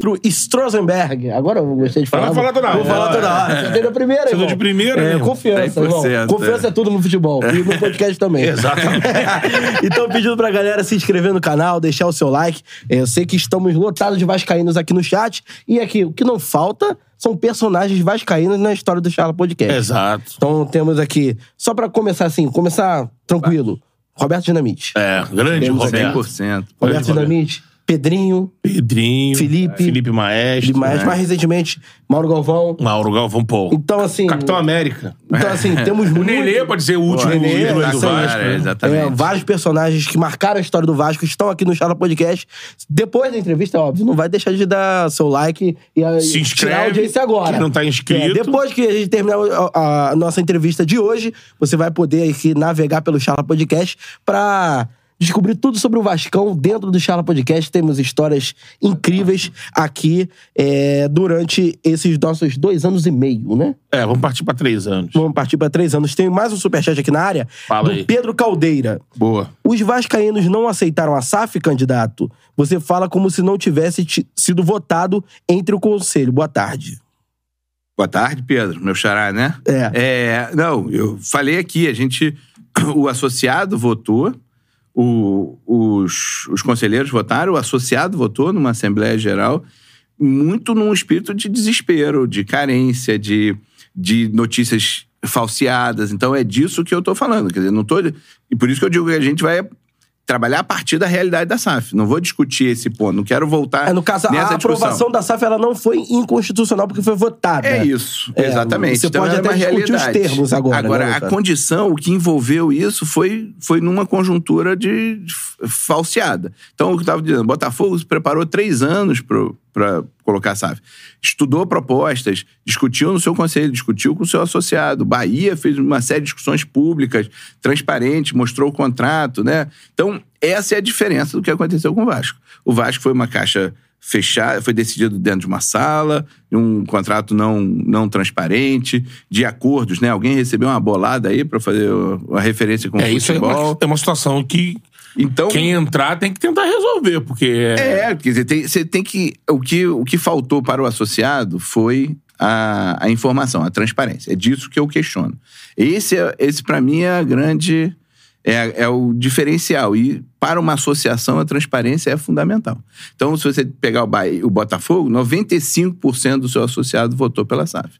Pro Strozenberg. Agora eu gostei de falar. Vai falar toda Vou hora. falar toda hora. Você entendeu a primeira, Você irmão? deu de primeira, É, irmão. confiança, irmão. 100%, Confiança é. é. tudo no futebol. E no podcast também. Exatamente. então, pedindo pra galera se inscrever no canal, deixar o seu like. É, Eu sei que estamos lotados de vascaínos aqui no chat. E aqui, o que não falta são personagens vascaínos na história do Charla Podcast. Exato. Então, temos aqui, só pra começar assim, começar tranquilo. Roberto Dinamite. É, grande Temos aqui Roberto. 100%. Roberto Dinamite. Pedrinho. Pedrinho. Felipe. Felipe Maestro. Mas, né? mais recentemente, Mauro Galvão. Mauro Galvão, pô. Então, assim. Capitão América. Então, assim, temos muito... Nenê pode ser o último Nenê, ídolo do. Vasco. É, né? exatamente. É, vários personagens que marcaram a história do Vasco estão aqui no Charla Podcast. Depois da entrevista, óbvio, não vai deixar de dar seu like e a, Se inscreve, tirar a audiência agora. quem não tá inscrito. É, depois que a gente terminar a, a nossa entrevista de hoje, você vai poder aqui navegar pelo Charla Podcast pra descobrir tudo sobre o Vascão dentro do Charla Podcast. Temos histórias incríveis aqui é, durante esses nossos dois anos e meio, né? É, vamos partir pra três anos. Vamos partir para três anos. Tem mais um superchat aqui na área Fala do aí. Pedro Caldeira. Boa. Os vascaínos não aceitaram a SAF, candidato? Você fala como se não tivesse ti- sido votado entre o conselho. Boa tarde. Boa tarde, Pedro, meu xará, né? É. É, não, eu falei aqui, a gente, o associado votou, o- os, os conselheiros votaram, o associado votou numa Assembleia Geral, muito num espírito de desespero, de carência, de, de notícias falseadas. Então é disso que eu tô falando. Quer dizer, não tô. E por isso que eu digo que a gente vai trabalhar a partir da realidade da SAF. Não vou discutir esse ponto, não quero voltar É, no caso, a aprovação da SAF ela não foi inconstitucional porque foi votada. É isso, É, exatamente. você Então, pode era até uma discutir os realidade. termos agora, Agora, né, a Lucas? condição, o que envolveu isso foi, foi numa conjuntura de, de falseada. Então, o que eu estava dizendo, Botafogo se preparou três anos para colocar a SAF. Estudou propostas, discutiu no seu conselho, discutiu com o seu associado. Bahia fez uma série de discussões públicas, transparentes, mostrou o contrato, né? Então, essa é a diferença do que aconteceu com o Vasco. O Vasco foi uma caixa fechada, foi decidido dentro de uma sala, um contrato não, não transparente, de acordos, né? Alguém recebeu uma bolada aí para fazer uma referência com o É, isso é futebol. uma, é uma situação que Então, quem entrar tem que tentar resolver, porque é... é, quer dizer, tem- você tem que o, que. o que faltou para o associado foi a, a informação, a transparência. É disso que eu questiono. Esse, é- esse para mim, é a grande. É, é o diferencial. E para uma associação, a transparência é fundamental. Então, se você pegar o, Bahia, o Botafogo, 95% do seu associado votou pela SAF.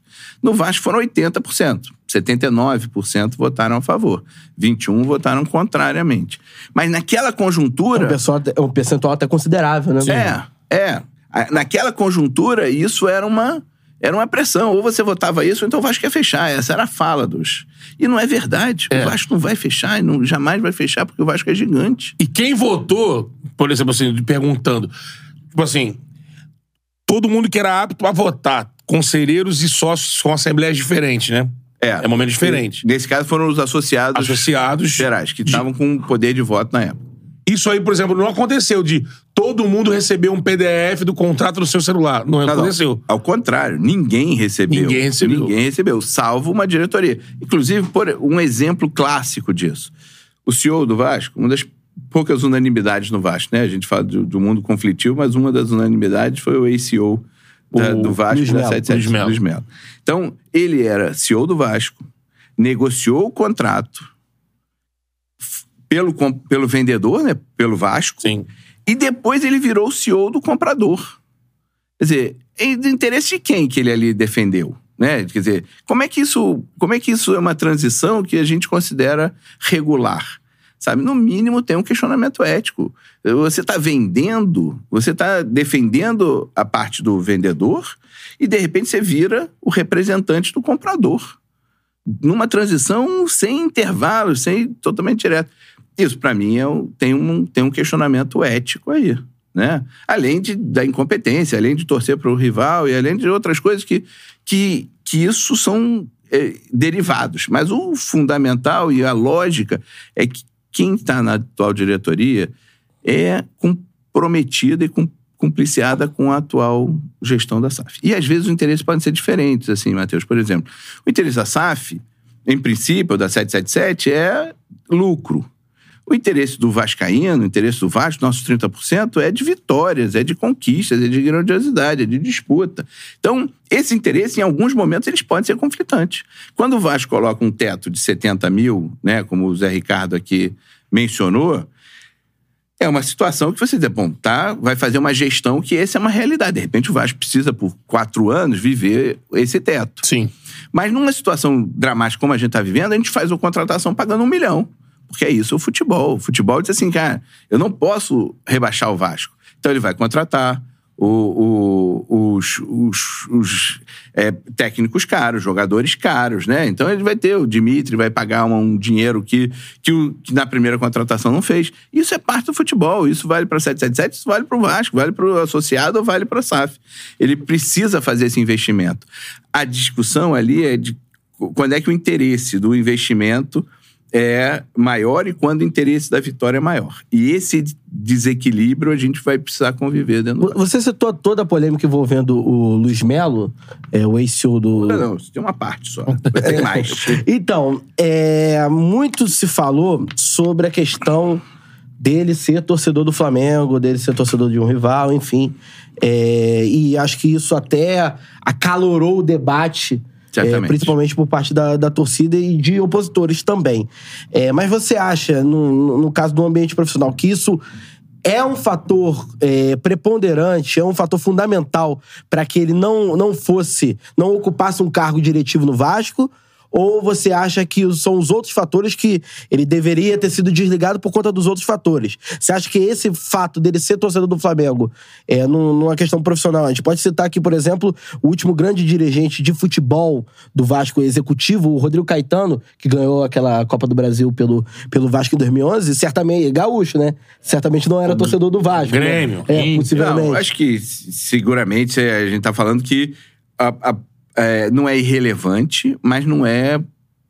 No Vasco foram 80%. 79% votaram a favor. 21% votaram contrariamente. Mas naquela É um, conjuntura. pessoal, é um percentual até considerável, né? É, é. Naquela conjuntura, isso era uma, era uma pressão. Ou você votava isso, ou então o Vasco ia fechar. Essa era a fala dos. E não é verdade. O Vasco não vai fechar, não, jamais vai fechar, porque o Vasco é gigante. E quem votou, por exemplo, assim, perguntando, tipo assim, todo mundo que era apto a votar, conselheiros e sócios com assembleias diferentes, né? É momento diferente. Nesse caso foram os associados, Associados. gerais, que estavam com poder de voto na época. Isso aí, por exemplo, não aconteceu de todo mundo receber um PDF do contrato no seu celular. Não, Não, não. aconteceu. Ao contrário, ninguém recebeu. Ninguém recebeu. Ninguém recebeu, salvo uma diretoria. Inclusive, por um exemplo clássico disso. O CEO do Vasco, uma das poucas unanimidades no Vasco, né? A gente fala do, do mundo conflitivo, mas uma das unanimidades foi o ex-CEO da- O do Vasco, Luiz da Melo, 77, Luiz Melo. Luiz Melo. Então, ele era CEO do Vasco, negociou o contrato pelo, pelo vendedor, né? Pelo Vasco. Sim. E depois ele virou o CEO do comprador. Quer dizer, é de interesse de quem que ele ali defendeu? Né? Quer dizer, como é que isso, como é que isso é uma transição que a gente considera regular? Sabe, no mínimo tem um questionamento ético. Você está vendendo, você está defendendo a parte do vendedor e de repente você vira o representante do comprador. Numa transição sem intervalo, sem totalmente direto. Isso, para mim, é um- tem, um, tem um questionamento ético aí. Né? Além de, da incompetência, além de torcer para o rival e além de outras coisas que, que, que isso são é, derivados. Mas o fundamental e a lógica é que quem está na atual diretoria é comprometida e cum- cumpliciada com a atual gestão da SAF. E às vezes os interesses podem ser diferentes, assim, Matheus. Por exemplo, o interesse da SAF, em princípio, da 777, é lucro. O interesse do Vascaíno, o interesse do Vasco, nossos 30%, é de vitórias, é de conquistas, é de grandiosidade, é de disputa. Então, esse interesse, em alguns momentos, eles podem ser conflitantes. Quando o Vasco coloca um teto de 70 mil, né, como o Zé Ricardo aqui mencionou, é uma situação que você diz, bom, tá, vai fazer uma gestão que essa é uma realidade. De repente, o Vasco precisa, por quatro anos, viver esse teto. Sim. Mas numa situação dramática como a gente está vivendo, a gente faz uma contratação pagando um milhão. Porque é isso o futebol. O futebol diz assim, cara, eu não posso rebaixar o Vasco. Então ele vai contratar o- o- os, os- os, é, técnicos caros, jogadores caros, né? Então ele vai ter, o Dimitri vai pagar um, um dinheiro que, que, o- que na primeira contratação não fez. Isso é parte do futebol. Isso vale para 777, isso vale para o Vasco, vale para o associado ou vale para a SAF. Ele precisa fazer esse investimento. A discussão ali é de quando é que o interesse do investimento é maior e quando o interesse da vitória é maior. E esse desequilíbrio a gente vai precisar conviver dentro do Você citou toda a polêmica envolvendo o Luiz Melo, é, o ex-CEO do. Não, não, tem uma parte só. Tem mais. Então, é, muito se falou sobre a questão dele ser torcedor do Flamengo, dele ser torcedor de um rival, enfim. É, e acho que isso até acalorou o debate. É, principalmente por parte da, da torcida e de opositores também. É, mas você acha, no, no- no caso do ambiente profissional, que isso é um fator é, preponderante, é um fator fundamental para que ele não, não fosse, não ocupasse um cargo diretivo no Vasco? Ou você acha que são os outros fatores que ele deveria ter sido desligado por conta dos outros fatores? Você acha que esse fato dele ser torcedor do Flamengo é num- numa questão profissional? A gente pode citar aqui, por exemplo, o último grande dirigente de futebol do Vasco executivo, o Rodrigo Caetano, que ganhou aquela Copa do Brasil pelo, pelo Vasco em 2011, certamente, gaúcho, né? Certamente não era torcedor do Vasco. né? Grêmio. É, Sim. possivelmente. Não, acho que seguramente a gente tá falando que a- a- é, não é irrelevante, mas não é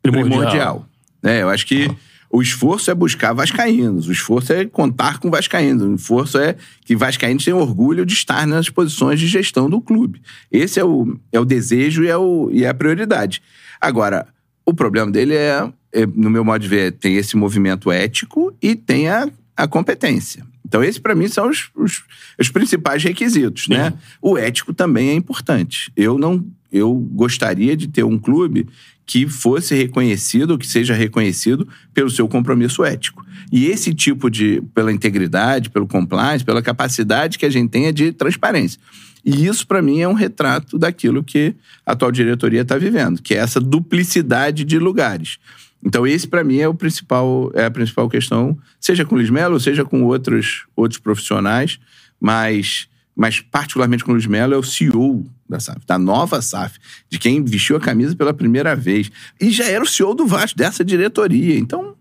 Primordial. primordial. né? eu acho que o esforço é buscar vascaínos, o esforço é contar com vascaínos, o esforço é que vascaínos tenham orgulho de estar nas posições de gestão do clube. Esse é o, é o desejo e é, o, e é a prioridade. Agora, o problema dele é, é, no meu modo de ver, tem esse movimento ético e tem a, a competência. Então, esses, para mim, são os, os, os principais requisitos, né? O ético também é importante. Eu não, eu gostaria de ter um clube que fosse reconhecido, que seja reconhecido pelo seu compromisso ético. E esse tipo de, pela integridade, pelo compliance, pela capacidade que a gente tenha de transparência. E isso, para mim, é um retrato daquilo que a atual diretoria está vivendo, que é essa duplicidade de lugares. Então, esse, para mim, é, o principal, é a principal questão, seja com o Luiz Melo, seja com outros, outros profissionais, mas, mas particularmente com o Luiz Melo, é o CEO da SAF, da nova SAF, de quem vestiu a camisa pela primeira vez. E já era o CEO do Vasco, dessa diretoria. Então,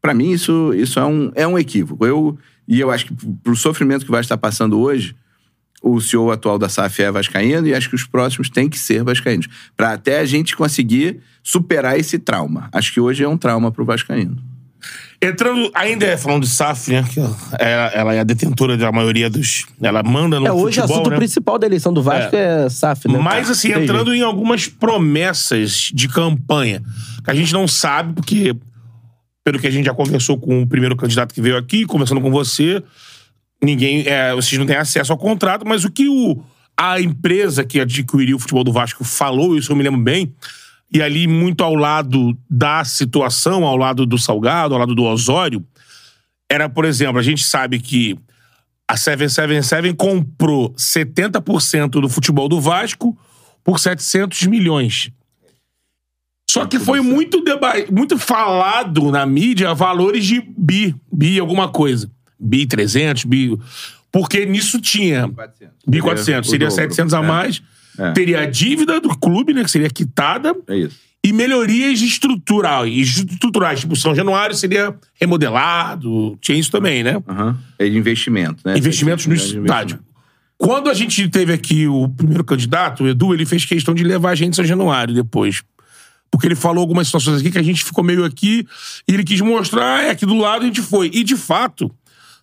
para mim, isso, isso é, um, é um equívoco. Eu, e eu acho que, pro sofrimento que o Vasco está passando hoje, o CEO atual da SAF é vascaíno e acho que os próximos têm que ser vascaínos. Para até a gente conseguir superar esse trauma. Acho que hoje é um trauma pro vascaíno. Entrando, ainda é falando de SAF, né? Ela, ela é a detentora da maioria dos. Ela manda no É, hoje o assunto né? principal da eleição do Vasco é, SAF, né? Mas, assim, entrando em algumas promessas de campanha, que a gente não sabe, porque, pelo que a gente já conversou com o primeiro candidato que veio aqui, conversando com você, ninguém. é, vocês não têm acesso ao contrato, mas o que o, a empresa que adquiriu o futebol do Vasco falou, isso eu me lembro bem, e ali muito ao lado da situação, ao lado do Salgado, ao lado do Osório, era, por exemplo, a gente sabe que a 777 comprou 70% do futebol do Vasco por 700 milhões. Só que foi muito, muito falado na mídia valores de bi, bi alguma coisa. Bi 300, bi... Porque nisso tinha... Bi 400, O seria dobro. 700 a É. mais. É. Teria a dívida do clube, né, que seria quitada. É isso. E melhorias estruturais. Estruturais, tipo, São Januário seria remodelado. Tinha isso também, né? Aham. É de investimento, né? investimentos no É estádio. Quando a gente teve aqui o primeiro candidato, o Edu, ele fez questão de levar a gente em São Januário depois. Porque ele falou algumas situações aqui que a gente ficou meio aqui e ele quis mostrar, é aqui do lado a gente foi. E de fato,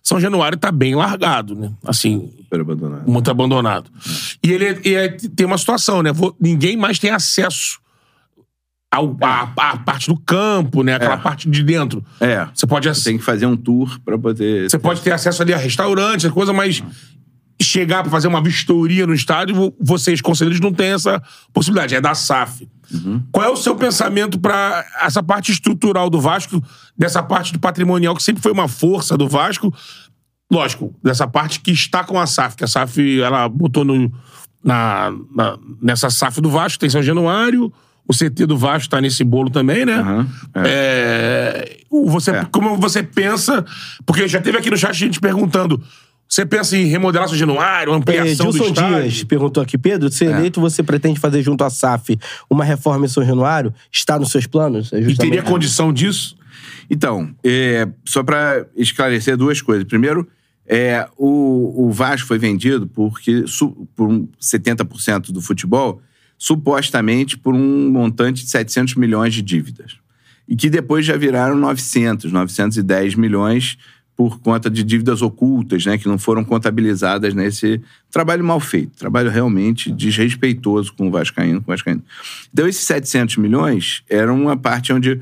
São Januário tá bem largado, né? Assim, Super abandonado. muito abandonado. E ele é- é- tem uma situação, né? Vo- Ninguém mais tem acesso ao, à, à parte do campo, né? Aquela É. parte de dentro. É. Você pode Você tem que fazer um tour pra poder. você pode ter acesso ali a restaurantes, coisa, mas chegar pra fazer uma vistoria no estádio, vo- vocês, conselheiros, não têm essa possibilidade. É da SAF. Qual é o seu pensamento pra essa parte estrutural do Vasco, dessa parte do patrimonial, que sempre foi uma força do Vasco? Lógico, dessa parte que está com a SAF, que a SAF ela botou no, na, na- nessa SAF do Vasco, tem São Januário, o CT do Vasco tá nesse bolo também, né? Aham, É, o- você, É. Como você pensa. Porque já teve aqui no chat gente perguntando: você pensa em remodelar São Januário, É, ampliação do Gilson estádio? Dias perguntou aqui, Pedro, se É. eleito você pretende fazer junto à SAF uma reforma em São Januário? Está nos seus planos? É E teria condição disso? Então, é, só para esclarecer duas coisas. Primeiro, é, o, o Vasco foi vendido porque, su- por um 70% do futebol, supostamente por um montante de 700 milhões de dívidas. E que depois já viraram 900, 910 milhões por conta de dívidas ocultas, né, que não foram contabilizadas nesse trabalho mal feito, trabalho realmente desrespeitoso com o Vascaíno, com o Vascaíno. Então, esses 700 milhões eram uma parte onde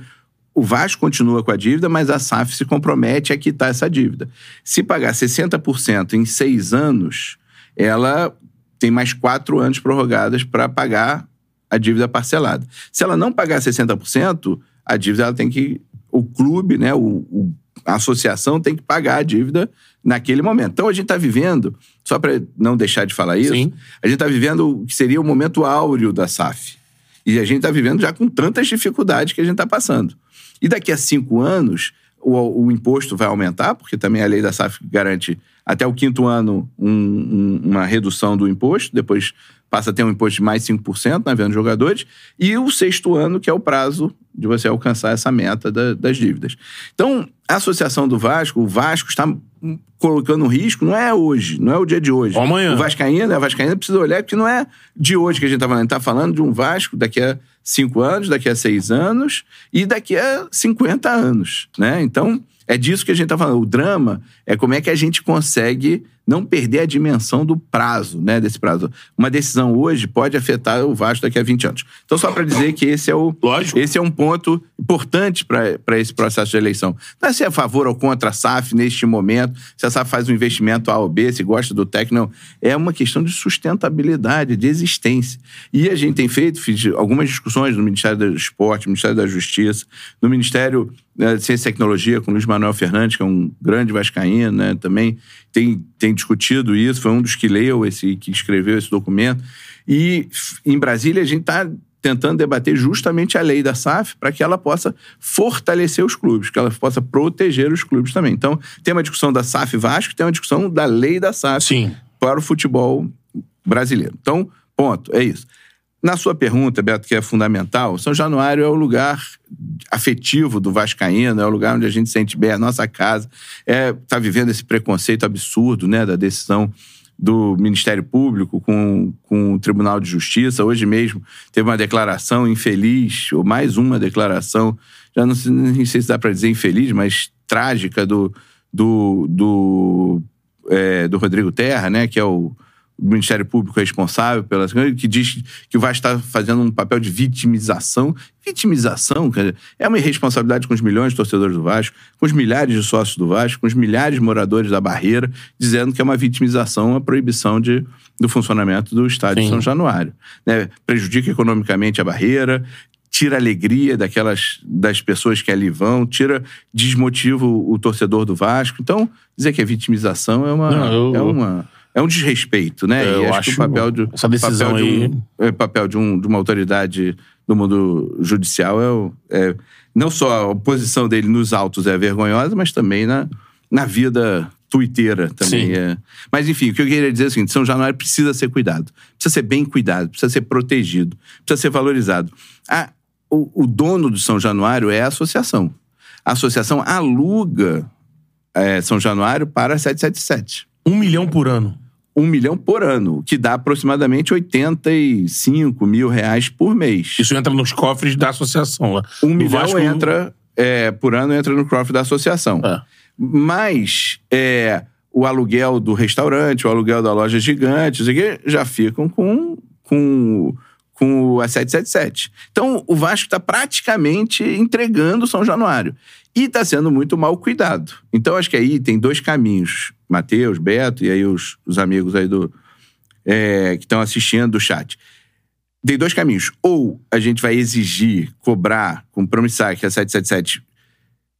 o Vasco continua com a dívida, mas a SAF se compromete a quitar essa dívida. Se pagar 60% em seis anos, ela tem mais quatro anos prorrogadas para pagar a dívida parcelada. Se ela não pagar 60%, a dívida ela tem que. O clube, né, o, o- a associação tem que pagar a dívida naquele momento. Então a gente está vivendo, só para não deixar de falar isso, Sim. a gente está vivendo o que seria o momento áureo da SAF. E a gente está vivendo já com tantas dificuldades que a gente está passando. E daqui a cinco anos, o, o imposto vai aumentar, porque também a lei da SAF garante até o quinto ano um- um- uma redução do imposto, depois passa a ter um imposto de mais 5% na venda de jogadores, e o sexto ano, que é o prazo de você alcançar essa meta da- das dívidas. Então, a Associação do Vasco, o Vasco está colocando risco, não é hoje, não é o dia de hoje. Ou amanhã. O Vascaína, a Vascaína precisa olhar, porque não é de hoje que a gente está falando. A gente está falando de um Vasco daqui a cinco anos, daqui a seis anos e daqui a 50 anos, né? Então, é disso que a gente está falando. O drama é como é que a gente consegue não perder a dimensão do prazo, né? Desse prazo. Uma decisão hoje pode afetar o Vasco daqui a 20 anos. Então, só para dizer que esse é o... Lógico. Esse é um ponto importantes para esse processo de eleição. Não é se é a favor ou contra a SAF neste momento, se a SAF faz um investimento A ou B, se gosta do técnico, não. É uma questão de sustentabilidade, de existência. E a gente tem feito, fiz algumas discussões no Ministério do Esporte, no Ministério da Justiça, no Ministério né, de Ciência e Tecnologia com o Luiz Manuel Fernandes, que é um grande vascaíno, né, também tem, tem discutido isso, foi um dos que leu esse, que escreveu esse documento. E em Brasília a gente está tentando debater justamente a lei da SAF para que ela possa fortalecer os clubes, que ela possa proteger os clubes também. Então, tem uma discussão da SAF Vasco, tem uma discussão da lei da SAF Sim. para o futebol brasileiro. Então, ponto, é isso. Na sua pergunta, Beto, que é fundamental, São Januário é o lugar afetivo do Vascaíno, é o lugar onde a gente sente bem a nossa casa, é tá vivendo esse preconceito absurdo, né, da decisão do Ministério Público com, com o Tribunal de Justiça. Hoje mesmo teve uma declaração infeliz, ou mais uma declaração, já não sei, nem sei se dá para dizer infeliz, mas trágica do, do, do, é, do Rodrigo Terra, né, que é o do Ministério Público responsável pelas que diz que o Vasco está fazendo um papel de vitimização. Vitimização, cara, é uma irresponsabilidade com os milhões de torcedores do Vasco, com os milhares de sócios do Vasco, com os milhares de moradores da Barreira, dizendo que é uma vitimização a proibição de, do funcionamento do estádio de São Januário. Né? Prejudica economicamente a Barreira, tira alegria daquelas das pessoas que ali vão, tira desmotiva o, o torcedor do Vasco. Então, dizer que é vitimização é uma Não, eu- é uma é um desrespeito, né? É, e eu acho, que acho o papel de essa decisão papel de aí- um, é, papel de, um, de uma autoridade do mundo judicial é, o- é não só a posição dele nos autos é vergonhosa, mas também na, na vida tuiteira também é. Mas enfim, o que eu queria dizer é o seguinte: São Januário precisa ser cuidado, precisa ser bem cuidado, precisa ser protegido, precisa ser valorizado. A- o, o dono do São Januário é a associação. A associação aluga é, São Januário para 777 Um milhão por ano. um milhão por ano, que dá aproximadamente 85 mil reais por mês. Isso entra nos cofres da associação lá. Um milhão Vasco- entra é, por ano entra no cofre da associação. É. Mas é, o aluguel do restaurante, o aluguel da loja gigante, isso aqui, já ficam com, com, com o a 777. Então, o Vasco está praticamente entregando São Januário. E está sendo muito mal cuidado. Então, acho que aí tem dois caminhos. Matheus, Beto e aí os, os amigos aí do, é, que estão assistindo do chat. Tem dois caminhos. Ou a gente vai exigir, cobrar, compromissar que a 777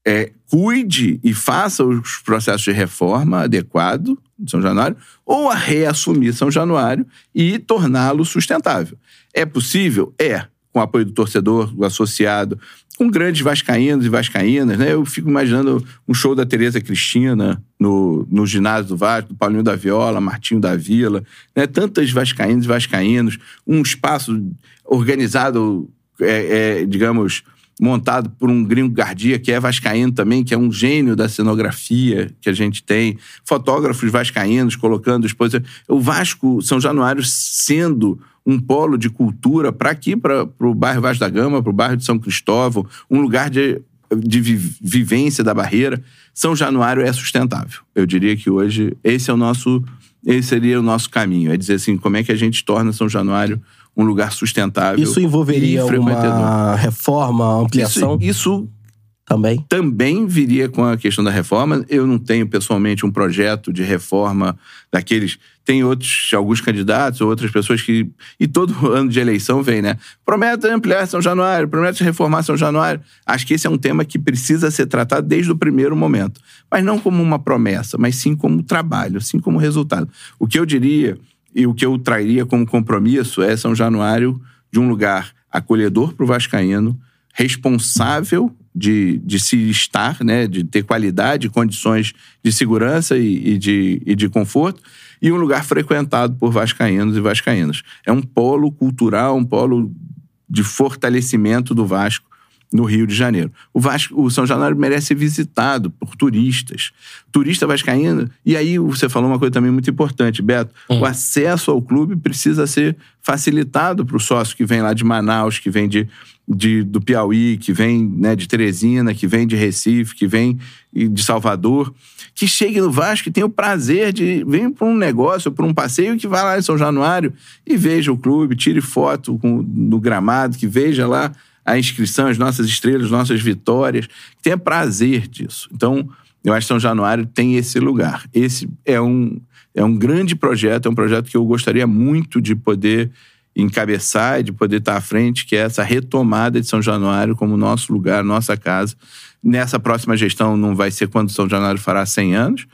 é, cuide e faça os processos de reforma adequado de São Januário, ou a reassumir São Januário e torná-lo sustentável. É possível? É. Com o apoio do torcedor, do associado, com grandes vascaínos e vascaínas, né? Eu fico imaginando um show da Tereza Cristina no, no ginásio do Vasco, do Paulinho da Viola, Martinho da Vila, né? Tantas vascaínas e vascaínos, um espaço organizado, é, é, digamos, montado por um gringo Gardia, que é vascaíno também, que é um gênio da cenografia que a gente tem, fotógrafos vascaínos colocando exposição. O Vasco, São Januário, sendo um polo de cultura para aqui, para o bairro Vasco da Gama, para o bairro de São Cristóvão, um lugar de, de vi- vivência da barreira. São Januário é sustentável. Eu diria que hoje esse é o nosso, esse seria o nosso caminho. É dizer assim, como é que a gente torna São Januário um lugar sustentável. Isso envolveria uma reforma, ampliação Isso, isso também? também viria com a questão da reforma. Eu não tenho pessoalmente um projeto de reforma daqueles. Tem outros, alguns candidatos, outras pessoas que. E todo ano de eleição vem, né? Promete ampliar São Januário, promete reformar São Januário. Acho que esse é um tema que precisa ser tratado desde o primeiro momento. Mas não como uma promessa, mas sim como trabalho, sim como resultado. O que eu diria e o que eu traria como compromisso é São Januário de um lugar acolhedor para o Vascaíno, responsável de, de se estar, né, de ter qualidade, condições de segurança e, e de, e de conforto, e um lugar frequentado por vascaínos e vascaínas. É um polo cultural, um polo de fortalecimento do Vasco no Rio de Janeiro. O Vasco, o São Januário merece ser visitado por turistas. Turista vascaíno. E aí você falou uma coisa também muito importante, Beto. O acesso ao clube precisa ser facilitado para o sócio que vem lá de Manaus, que vem de, de- do Piauí, que vem né, de Teresina, que vem de Recife, que vem de Salvador, que chegue no Vasco e tenha o prazer de vir para um negócio, para um passeio, que vá lá em São Januário e veja o clube, tire foto com, no gramado, que veja lá a inscrição, as nossas estrelas, as nossas vitórias, que tenha prazer disso. Então, eu acho que São Januário tem esse lugar. Esse é um, é um grande projeto, é um projeto que eu gostaria muito de poder encabeçar e de poder estar à frente, que é essa retomada de São Januário como nosso lugar, nossa casa. Nessa próxima gestão não vai ser quando São Januário fará 100 anos,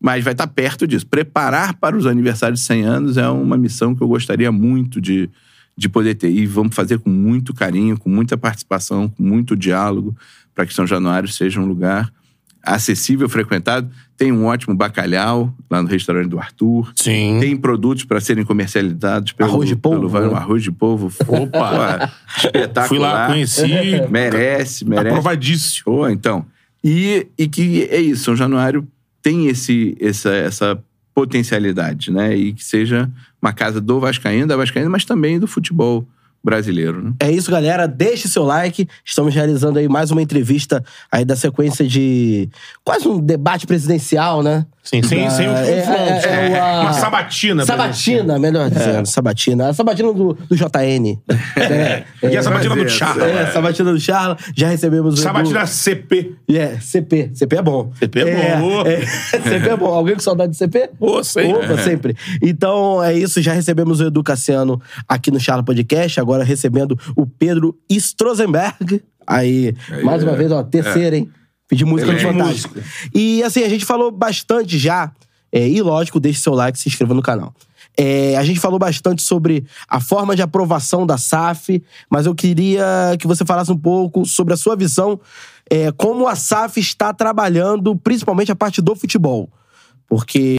mas vai estar perto disso. Preparar para os aniversários de 100 anos é uma missão que eu gostaria muito de, de poder ter. E vamos fazer com muito carinho, com muita participação, com muito diálogo, para que São Januário seja um lugar acessível, frequentado. Tem um ótimo bacalhau lá no restaurante do Arthur. Sim. Tem produtos para serem comercializados pelo Arroz de polvo, pelo- né? arroz de polvo. Opa! espetacular. Fui lá, conheci. Merece, Tá merece. Aprovadíssimo. Pô, então. E, e que é isso, São Januário tem esse, essa, essa potencialidade, né? E que seja uma casa do Vascaíno, da Vascaína, mas também do futebol brasileiro, né? É isso, galera. Deixe seu like. Estamos realizando aí mais uma entrevista aí da sequência de quase um debate presidencial, né? Sim, sem, Da- sem os é, confrontos. é, é, a- Uma sabatina. Sabatina, melhor dizendo. Sabatina. A sabatina do, do JN. É, E a sabatina do é, Charla. é, sabatina do Charla. Já recebemos o Sabatina Edu- CP. É, CP. CP é bom. CP é bom. É, CP é bom. Alguém com saudade de CP? Pô, sempre. Opa, sempre. Então é isso, já recebemos o Edu Cassiano aqui no Charla Podcast, agora recebendo o Pedro Strozenberg. Aí, mais uma vez, ó, terceira, hein? Pedir música no Excelente. Fantástico. E assim, a gente falou bastante já, é, e lógico, deixe seu like e se inscreva no canal. É, a gente falou bastante sobre a forma de aprovação da SAF, mas eu queria que você falasse um pouco sobre a sua visão, é, como a SAF está trabalhando, principalmente a parte do futebol porque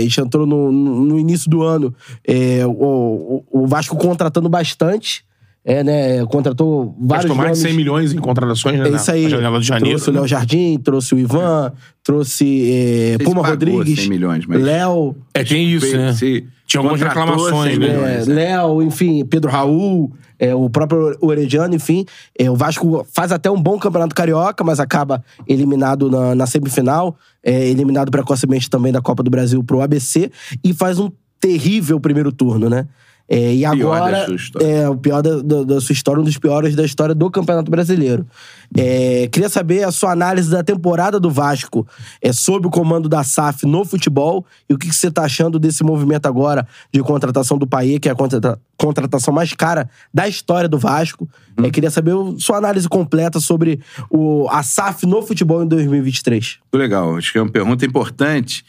a gente entrou no, no- início do ano, é, o- o Vasco contratando bastante, é, né? Contratou vários Gastou mais de nomes. 100 milhões em contratações, né? É isso aí. na janela de janeiro. Trouxe o Léo né? Jardim, trouxe o Ivan, trouxe é, Sei se Puma pagou Rodrigues, 100 milhões, mas- Léo, É, tem isso, né? Se Tinha algumas reclamações, 100 né? milhões, é, Léo, enfim, Pedro Raul, é, o próprio Orediano, enfim. É, o Vasco faz até um bom campeonato carioca, mas acaba eliminado na, na semifinal, é, eliminado precocemente também da Copa do Brasil pro ABC e faz um terrível primeiro turno, né? É, e Pior agora é o pior da, da- da sua história, um dos piores da história do Campeonato Brasileiro. É, queria saber a sua análise da temporada do Vasco é, sob o comando da SAF no futebol e o que, que você está achando desse movimento agora de contratação do Paê, que é a contrata- contratação mais cara da história do Vasco. É, queria saber o- sua análise completa sobre o, a SAF no futebol em 2023. Muito legal. Acho que é uma pergunta importante,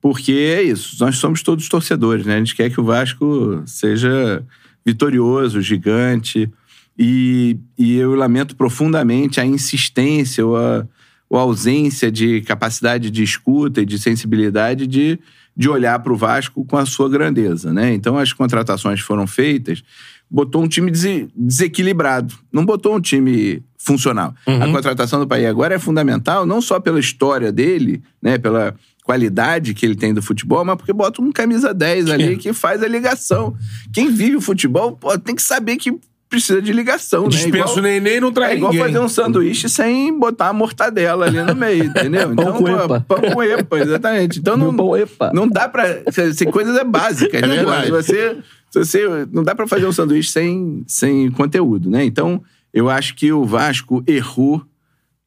porque é isso. Nós somos todos torcedores, né? A gente quer que o Vasco seja vitorioso, gigante. E, e eu lamento profundamente a insistência ou a, ou a ausência de capacidade de escuta e de sensibilidade de, de olhar para o Vasco com a sua grandeza, né? Então as contratações foram feitas, botou um time dese- desequilibrado, não botou um time funcional. A contratação do País agora é fundamental, não só pela história dele, né, pela qualidade que ele tem do futebol, mas porque bota um camisa 10 ali que faz a ligação. Quem vive o futebol pô, tem que saber que precisa de ligação, né? Dispensa o neném não traz É igual ninguém. fazer um sanduíche sem botar a mortadela ali no meio, entendeu? Pão com epa. Pão com epa, exatamente. Então não, pão epa. não dá pra... Assim, coisas é básicas, É né? verdade. Você, se você... Não dá pra fazer um sanduíche sem, sem conteúdo, né? Então, eu acho que o Vasco errou,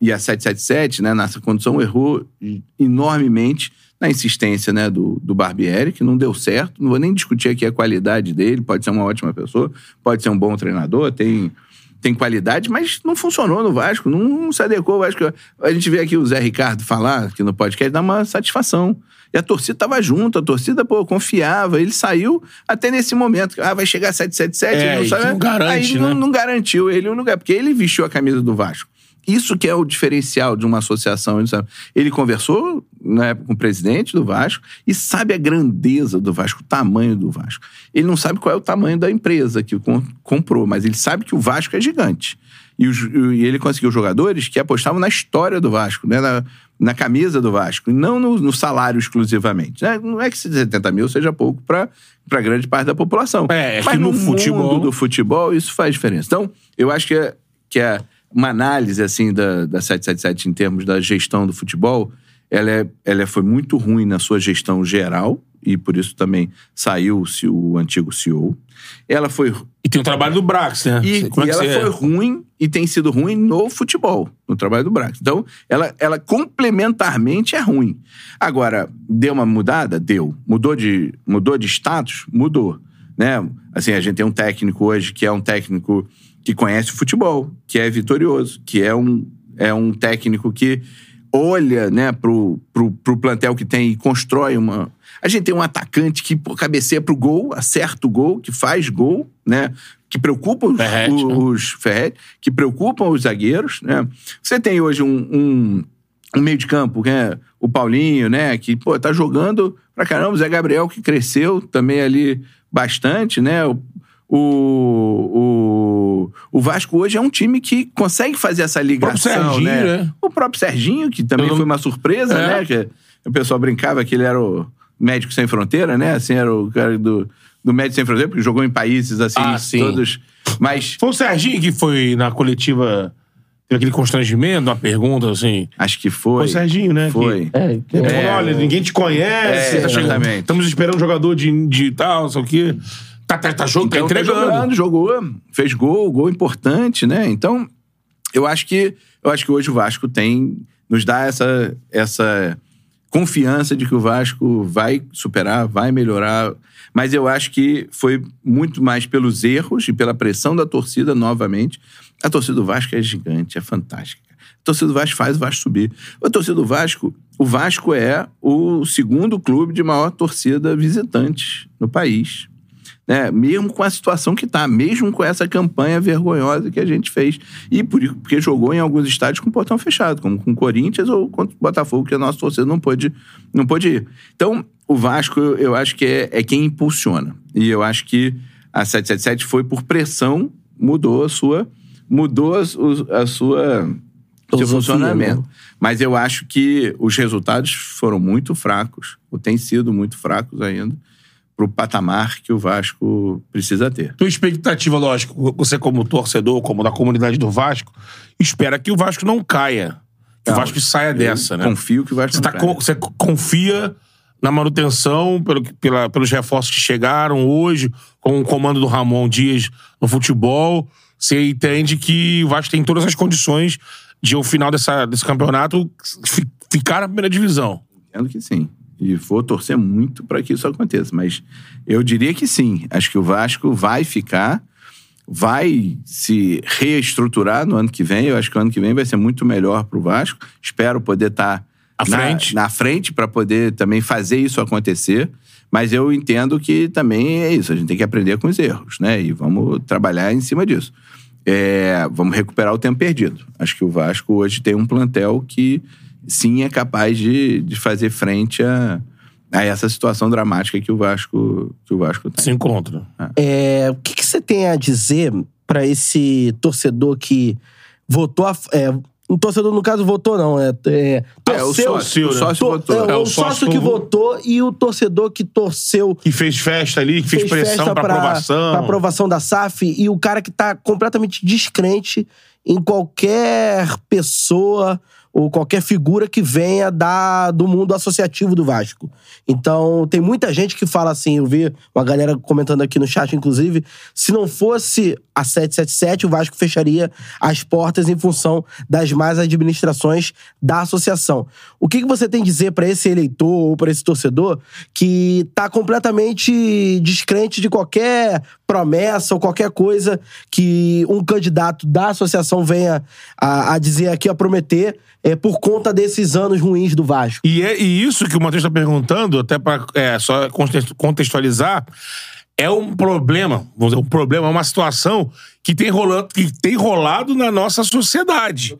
e a 777, né, nessa condição, errou enormemente na insistência né, do, do Barbieri, que não deu certo. Não vou nem discutir aqui a qualidade dele, pode ser uma ótima pessoa, pode ser um bom treinador, tem, tem qualidade, mas não funcionou no Vasco, não, não se adequou Vasco. A gente vê aqui o Zé Ricardo falar aqui no podcast, dá uma satisfação. E a torcida estava junto, a torcida, pô, confiava. Ele saiu até nesse momento. Ah, vai chegar 777, É, ele não sabe. não garante, Aí né? não, não garantiu ele o lugar, porque ele vestiu a camisa do Vasco. Isso que é o diferencial de uma associação. ele conversou na época com o presidente do Vasco e sabe a grandeza do Vasco, o tamanho do Vasco. Ele não sabe qual é o tamanho da empresa que com- comprou, mas ele sabe que o Vasco é gigante. E, os- e ele conseguiu jogadores que apostavam na história do Vasco, né? na, na camisa do Vasco, e não no, no salário exclusivamente. né? Não é que 70 mil seja pouco para grande parte da população. É, é mas que no no futebol- mundo do futebol isso faz diferença. Então, eu acho que é, que é uma análise assim da, da 777 em termos da gestão do futebol, ela, é, ela foi muito ruim na sua gestão geral e por isso também saiu-se o antigo CEO. Ela foi E tem o trabalho do Brax, né? e, Como é e que ela você- foi ruim e tem sido ruim no futebol, no trabalho do Brax. Então, ela, ela complementarmente é ruim. Agora, deu uma mudada? Deu. Mudou de, mudou de status? Mudou. Né? Assim, a gente tem um técnico hoje que é um técnico que conhece o futebol, que é vitorioso, que é um, é um técnico que olha né, pro, pro, pro plantel que tem e constrói uma. A gente tem um atacante que pô, cabeceia pro gol, acerta o gol, que faz gol, né? Que preocupa os, Ferretti, os, né? os Ferretti, que preocupam os zagueiros, né? Você tem hoje um, um, um meio de campo, que é o Paulinho, né? Que, pô, tá jogando pra caramba. O Zé Gabriel, que cresceu também ali bastante, né? O, o, o, o Vasco hoje é um time que consegue fazer essa ligação, Serginho, né? né? O próprio Serginho, que também não- foi uma surpresa, É. né? Que o pessoal brincava que ele era o médico sem fronteira, né? Assim, era o cara do, do médico sem fronteira, porque jogou em países assim, Ah, sim. todos. Mas Foi o Serginho que foi na coletiva, teve aquele constrangimento, uma pergunta assim. acho que foi. Foi o Serginho, né? Foi. Que- É, Ele é, olha, ninguém te conhece. É, tá chegando- exatamente. Estamos esperando um jogador de, de tal, não sei o quê. Tá, tá, tá, jogo, Então, tá entregando. jogando, jogou, fez gol, gol importante, né? Então, eu acho que eu acho que hoje o Vasco tem nos dá essa essa confiança de que o Vasco vai superar, vai melhorar, mas eu acho que foi muito mais pelos erros e pela pressão da torcida novamente. A torcida do Vasco é gigante, é fantástica. A torcida do Vasco faz o Vasco subir. A torcida do Vasco, o Vasco é o segundo clube de maior torcida visitante no país né? Mesmo com a situação que tá, mesmo com essa campanha vergonhosa que a gente fez. E por, porque jogou em alguns estádios com o portão fechado, como com o Corinthians ou contra o Botafogo, que a nossa torcida não pôde, não pôde ir. Então, o Vasco, eu, acho que é, é quem impulsiona. E eu acho que a 777 foi por pressão, mudou a sua. Mudou a, a sua. Seu funcionamento. né? Mas eu acho que os resultados foram muito fracos, ou têm sido muito fracos ainda, para o patamar que o Vasco precisa ter. Tua expectativa, lógico, você como torcedor, como da comunidade do Vasco, espera que o Vasco não caia. Que o Não, Vasco saia dessa, né? Confio que o Vasco Você, não tá caia. você confia na manutenção pelo, pela- pelos reforços que chegaram hoje, com o comando do Ramon Dias no futebol. Você entende que o Vasco tem todas as condições de, ao final dessa, desse campeonato, fi- ficar na primeira divisão. Entendo que sim. E vou torcer muito para que isso aconteça. Mas eu diria que sim. Acho que o Vasco vai ficar, vai se reestruturar no ano que vem. Eu acho que o ano que vem vai ser muito melhor para o Vasco. Espero poder estar À na, frente. na frente para poder também fazer isso acontecer. Mas eu entendo que também é isso. A gente tem que aprender com os erros, né? E vamos trabalhar em cima disso. É, vamos recuperar o tempo perdido. Acho que o Vasco hoje tem um plantel que sim é capaz de, de fazer frente a, a essa situação dramática que o Vasco, que o Vasco tem. Se encontra. É, o que, que você tem a dizer pra esse torcedor que votou a. É, um torcedor, no caso, votou, não. É, é, Ah, é o torceu- sócio, o né? sócio to- votou. é, É, o, o sócio, sócio que vo- votou e o torcedor que torceu. Que fez festa ali, que fez, pressão festa pra aprovação. pra aprovação da SAF e o cara que tá completamente descrente em qualquer pessoa ou qualquer figura que venha da, do mundo associativo do Vasco. Então, tem muita gente que fala assim, eu vi uma galera comentando aqui no chat, inclusive, se não fosse a 777, o Vasco fecharia as portas em função das más administrações da associação. O que, que você tem a dizer pra esse eleitor ou pra esse torcedor que tá completamente descrente de qualquer promessa ou qualquer coisa que um candidato da associação venha a, a dizer aqui, a prometer, é, por conta desses anos ruins do Vasco? E, é, e isso que o Matheus está perguntando, até para é, só context- contextualizar, é um problema, vamos dizer, um problema, é uma situação que tem, rolando, que tem rolado na nossa sociedade.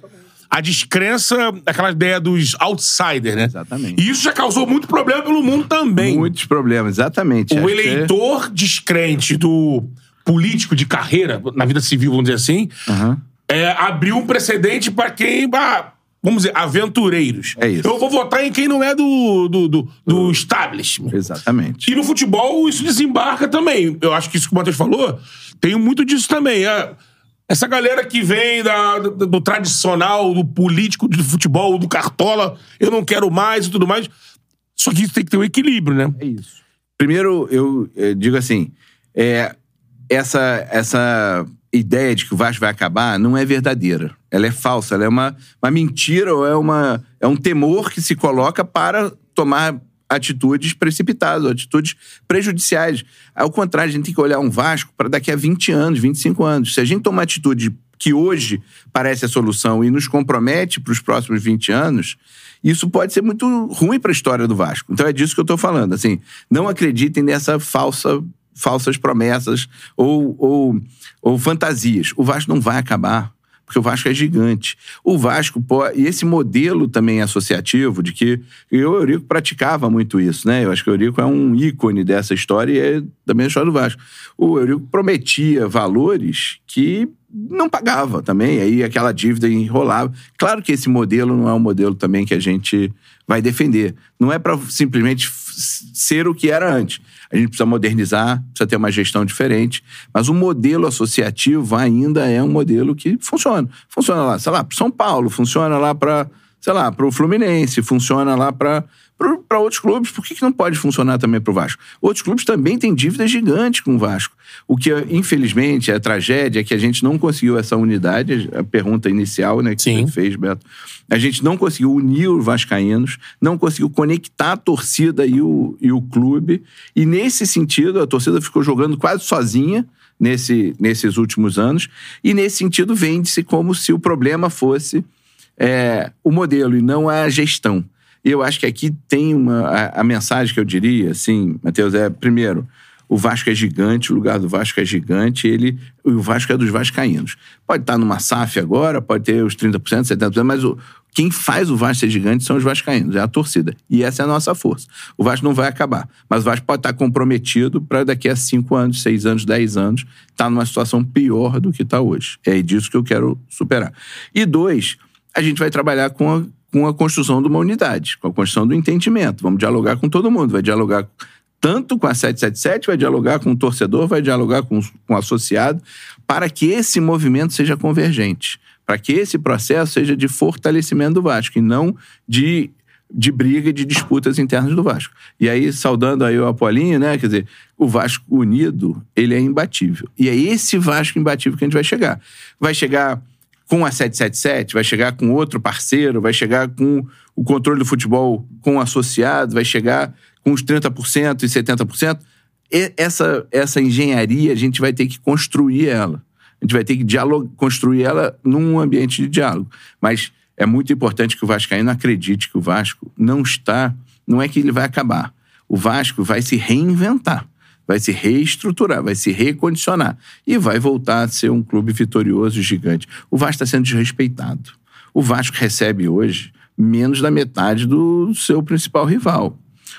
A descrença, aquela ideia dos outsiders, né? Exatamente. E isso já causou muito problema pelo mundo também. Muitos problemas, exatamente. O Acho que é- eleitor descrente do político de carreira, na vida civil, vamos dizer assim, Aham. é, abriu um precedente para quem. ah, vamos dizer, aventureiros. É isso. Eu vou votar em quem não é do, do, do, do establishment. Exatamente. E no futebol isso desembarca também. Eu acho que isso que o Matheus falou, tem muito disso também. É, essa galera que vem da, do, do tradicional, do político, do futebol, do cartola, eu não quero mais e tudo mais. Só que isso tem que ter um equilíbrio, né? É isso. Primeiro, eu eh, digo assim, é, essa, essa ideia de que o Vasco vai acabar não é verdadeira. Ela é falsa, ela é uma, uma mentira ou é, uma, é um temor que se coloca para tomar atitudes precipitadas, atitudes prejudiciais. Ao contrário, a gente tem que olhar um Vasco para daqui a 20 anos, 25 anos. Se a gente tomar atitude que hoje parece a solução e nos compromete para os próximos 20 anos, isso pode ser muito ruim para a história do Vasco. Então é disso que eu estou falando. Assim, não acreditem nessa falsa falsas promessas ou, ou, ou fantasias. O Vasco não vai acabar porque o Vasco é gigante. O Vasco, pode, e esse modelo também associativo, de que eu, o Eurico praticava muito isso, né? Eu acho que o Eurico é um ícone dessa história e é também a história do Vasco. O Eurico prometia valores que não pagava também, aí aquela dívida enrolava. Claro que esse modelo não é um modelo também que a gente vai defender. Não é para simplesmente ser o que era antes. A gente precisa modernizar, precisa ter uma gestão diferente, mas o modelo associativo ainda é um modelo que funciona. Funciona lá, sei lá, para São Paulo, funciona lá para, sei lá, para o Fluminense, funciona lá para para outros clubes. Por que, que não pode funcionar também para o Vasco? Outros clubes também têm dívidas gigantes com o Vasco. O que, infelizmente, é a tragédia é que a gente não conseguiu essa unidade, a pergunta inicial né, que Sim. você fez, Beto. A gente não conseguiu unir os vascaínos, não conseguiu conectar a torcida e o, e o clube. E, nesse sentido, a torcida ficou jogando quase sozinha nesse, nesses últimos anos. E, nesse sentido, vende-se como se o problema fosse é, o modelo e não a gestão. E eu acho que aqui tem uma. A, a mensagem que eu diria, assim, Matheus, é: primeiro, o Vasco é gigante, o lugar do Vasco é gigante, ele, o Vasco é dos vascaínos. Pode estar numa SAF agora, pode ter os 30%, 70%, mas o, quem faz o Vasco ser gigante são os vascaínos, é a torcida. E essa é a nossa força. O Vasco não vai acabar, mas o Vasco pode estar comprometido para daqui a 5 anos, 6 anos, 10 anos, estar numa situação pior do que está hoje. É disso que eu quero superar. E dois, a gente vai trabalhar com a com a construção de uma unidade, com a construção do entendimento. Vamos dialogar com todo mundo, vai dialogar tanto com a 777, vai dialogar com o torcedor, vai dialogar com, com o associado, para que esse movimento seja convergente, para que esse processo seja de fortalecimento do Vasco e não de, de briga e de disputas internas do Vasco. E aí, saudando aí o Apolinho, né, quer dizer, o Vasco unido, ele é imbatível. E é esse Vasco imbatível que a gente vai chegar. Vai chegar com a 777, vai chegar com outro parceiro, vai chegar com o controle do futebol com o associado, vai chegar com os 30% e 70%. E essa, essa engenharia, a gente vai ter que construir ela. A gente vai ter que dialogar, construir ela num ambiente de diálogo. Mas é muito importante que o Vascaíno acredite que o Vasco não está. Não é que ele vai acabar. O Vasco vai se reinventar vai se reestruturar, vai se recondicionar e vai voltar a ser um clube vitorioso e gigante. O Vasco está sendo desrespeitado. O Vasco recebe hoje menos da metade do seu principal rival.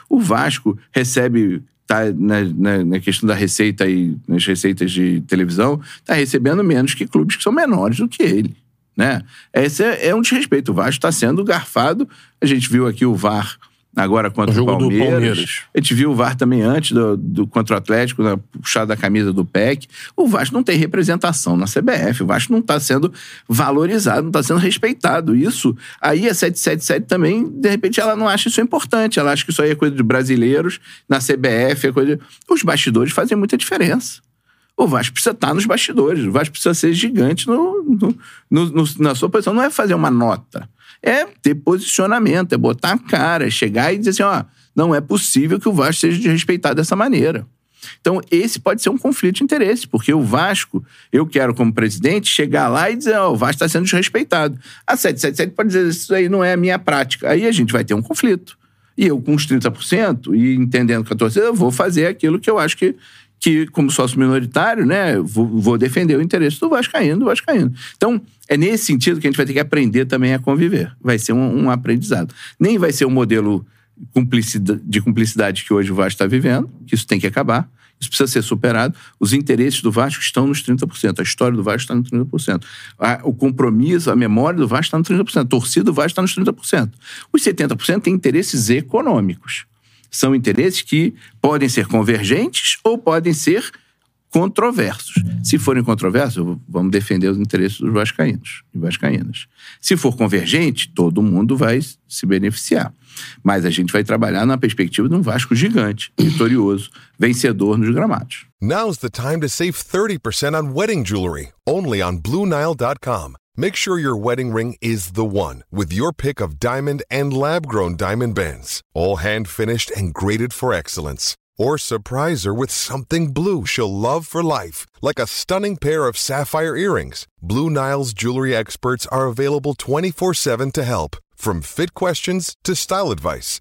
O Vasco recebe tá na, na, na, questão da receita e nas receitas de televisão, está recebendo menos que clubes que são menores do que ele. Né? Esse é, é um desrespeito. O Vasco está sendo garfado. A gente viu aqui o VAR agora contra o, jogo o Palmeiras. do Palmeiras. A gente viu o VAR também antes do, do contra o Atlético, na puxada da camisa do PEC. O Vasco não tem representação na CBF. O Vasco não está sendo valorizado, não está sendo respeitado. Isso, aí a 777 também, de repente, ela não acha isso importante. Ela acha que isso aí é coisa de brasileiros, na CBF é coisa. De... Os bastidores fazem muita diferença. O Vasco precisa estar nos bastidores. O Vasco precisa ser gigante no, no, no, na sua posição. Não é fazer uma nota é ter posicionamento, é botar a cara, é chegar e dizer assim, ó, não é possível que o Vasco seja desrespeitado dessa maneira. Então, esse pode ser um conflito de interesse, porque o Vasco, eu quero, como presidente, chegar lá e dizer, ó, o Vasco está sendo desrespeitado. A 777 pode dizer, isso aí não é a minha prática. Aí a gente vai ter um conflito. E eu, com os 30%, e entendendo que a torcida, eu vou fazer aquilo que eu acho que, que como sócio minoritário, né, vou, vou defender o interesse do Vascaíno, do Vascaíno. Então, é nesse sentido que a gente vai ter que aprender também a conviver. Vai ser um, um aprendizado. Nem vai ser um modelo de cumplicidade que hoje o Vasco está vivendo, que isso tem que acabar. Isso precisa ser superado. Os interesses do Vasco estão nos 30%. A história do Vasco está nos 30%. o compromisso, a memória do Vasco está nos 30%. A torcida do Vasco está nos 30%. Os 70% têm interesses econômicos são interesses que podem ser convergentes ou podem ser controversos. Se forem controversos, vamos defender os interesses dos vascaínos e vascaínas. Se for convergente, todo mundo vai se beneficiar. Mas a gente vai trabalhar na perspectiva de um Vasco gigante, vitorioso, vencedor nos gramados. Now's the time to save 30% on wedding jewelry, only on BlueNile.com. Make sure your wedding ring is the one with your pick of diamond and lab grown diamond bands, all hand finished and graded for excellence. Or surprise her with something blue she'll love for life, like a stunning pair of sapphire earrings. Blue Nile's jewelry experts are available 24 7 to help, from fit questions to style advice.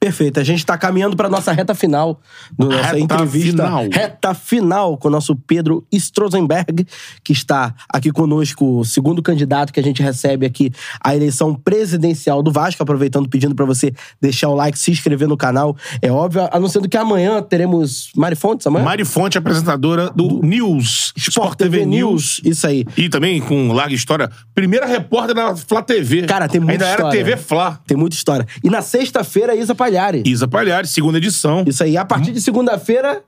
Perfeito. A gente está caminhando para nossa reta final da nossa Reta entrevista. final. Reta final com o nosso Pedro Strozenberg, que está aqui conosco, o segundo candidato que a gente recebe aqui à eleição presidencial do Vasco. Aproveitando, pedindo para você deixar o like, se inscrever no canal. É óbvio, anunciando que amanhã teremos Mari Fontes amanhã? Mari Fonte, apresentadora do News, Sport TV News. Isso aí. E também, com larga história, primeira repórter da Flá TV. Cara, tem muita Ainda história. era TV Flá. Tem muita história. E na sexta-feira, Isa Palhares. Isa Palhares, segunda edição. Isso aí. A partir de segunda-feira,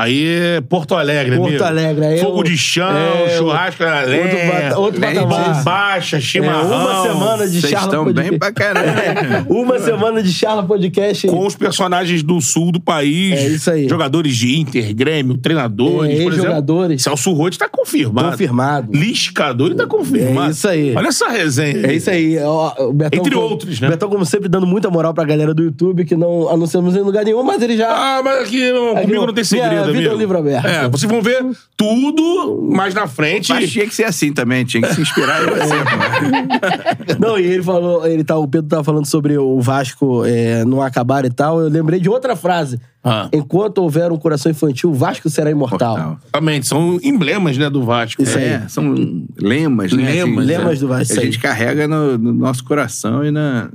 Aí é Porto Alegre, Porto amigo. Alegre, aí Fogo eu- de chão, é, churrasco na outro bata- outro bombacha, é, chimarrão. uma semana de Vocês Charla estão Podcast. bem pra caramba. uma semana de Charla Podcast. Com os personagens do sul do país. É isso aí. Jogadores de Inter, Grêmio, treinadores. É, por exemplo. ex-jogadores. Celso Roth tá confirmado. Confirmado. Liscador tá confirmado. É isso aí. Olha essa resenha. É isso aí. Ó, o Betão, Entre como- outros, né? O Betão, como sempre, dando muita moral pra galera do YouTube, que não anunciamos em lugar nenhum, mas ele já. Ah, mas aqui, não, Aqui comigo não- não tem minha segredo, vida é um livro aberto. É, vocês vão ver tudo mais na frente. Mas tinha que ser assim também, tinha que se inspirar em você. Não, e ele falou, ele tá, o Pedro tava falando sobre o Vasco é, não acabar e tal. Eu lembrei de outra frase. Ah. Enquanto houver um coração infantil, o Vasco será imortal. Mortal. Exatamente, são emblemas, né, do Vasco. Isso aí. É, são lemas, né? Lemas, lemas do Vasco, A gente carrega no, no nosso coração e na.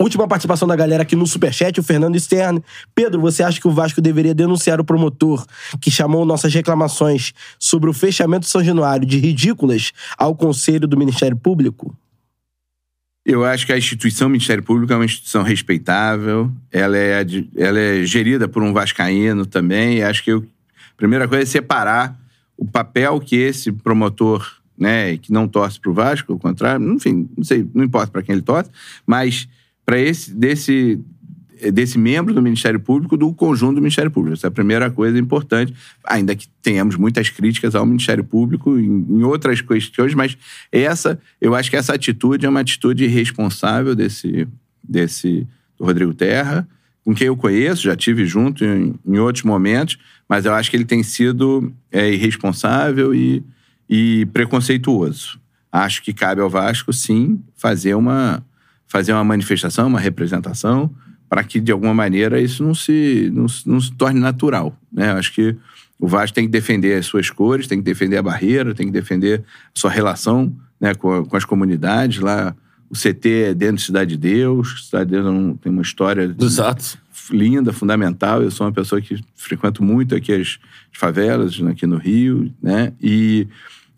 Última participação da galera aqui no Superchat, o Fernando Stern. Pedro, você acha que o Vasco deveria denunciar o promotor que chamou nossas reclamações sobre o fechamento de São Januário de ridículas ao Conselho do Ministério Público? Eu acho que a instituição Ministério Público é uma instituição respeitável, ela é, ela é gerida por um vascaíno também, acho que eu- a primeira coisa é separar o papel que esse promotor, né, que não torce para o Vasco, ao contrário, enfim, não sei, não importa para quem ele torce, mas para esse desse desse membro do Ministério Público do conjunto do Ministério Público. Essa é a primeira coisa importante, ainda que tenhamos muitas críticas ao Ministério Público em, em outras questões, mas essa, eu acho que essa atitude é uma atitude irresponsável desse, desse do Rodrigo Terra, com quem eu conheço, já tive junto em, em outros momentos, mas eu acho que ele tem sido é, irresponsável e, e preconceituoso. Acho que cabe ao Vasco, sim, fazer uma, fazer uma manifestação, uma representação, para que, de alguma maneira, isso não se, não, não se torne natural. Né? Acho que o Vasco tem que defender as suas cores, tem que defender a barreira, tem que defender a sua relação né, com, a- com as comunidades. Lá, o CT é dentro de Cidade de Deus, Cidade de Deus é um- tem uma história Exato. linda, fundamental. Eu sou uma pessoa que frequento muito aqui as favelas, aqui no Rio, né? E,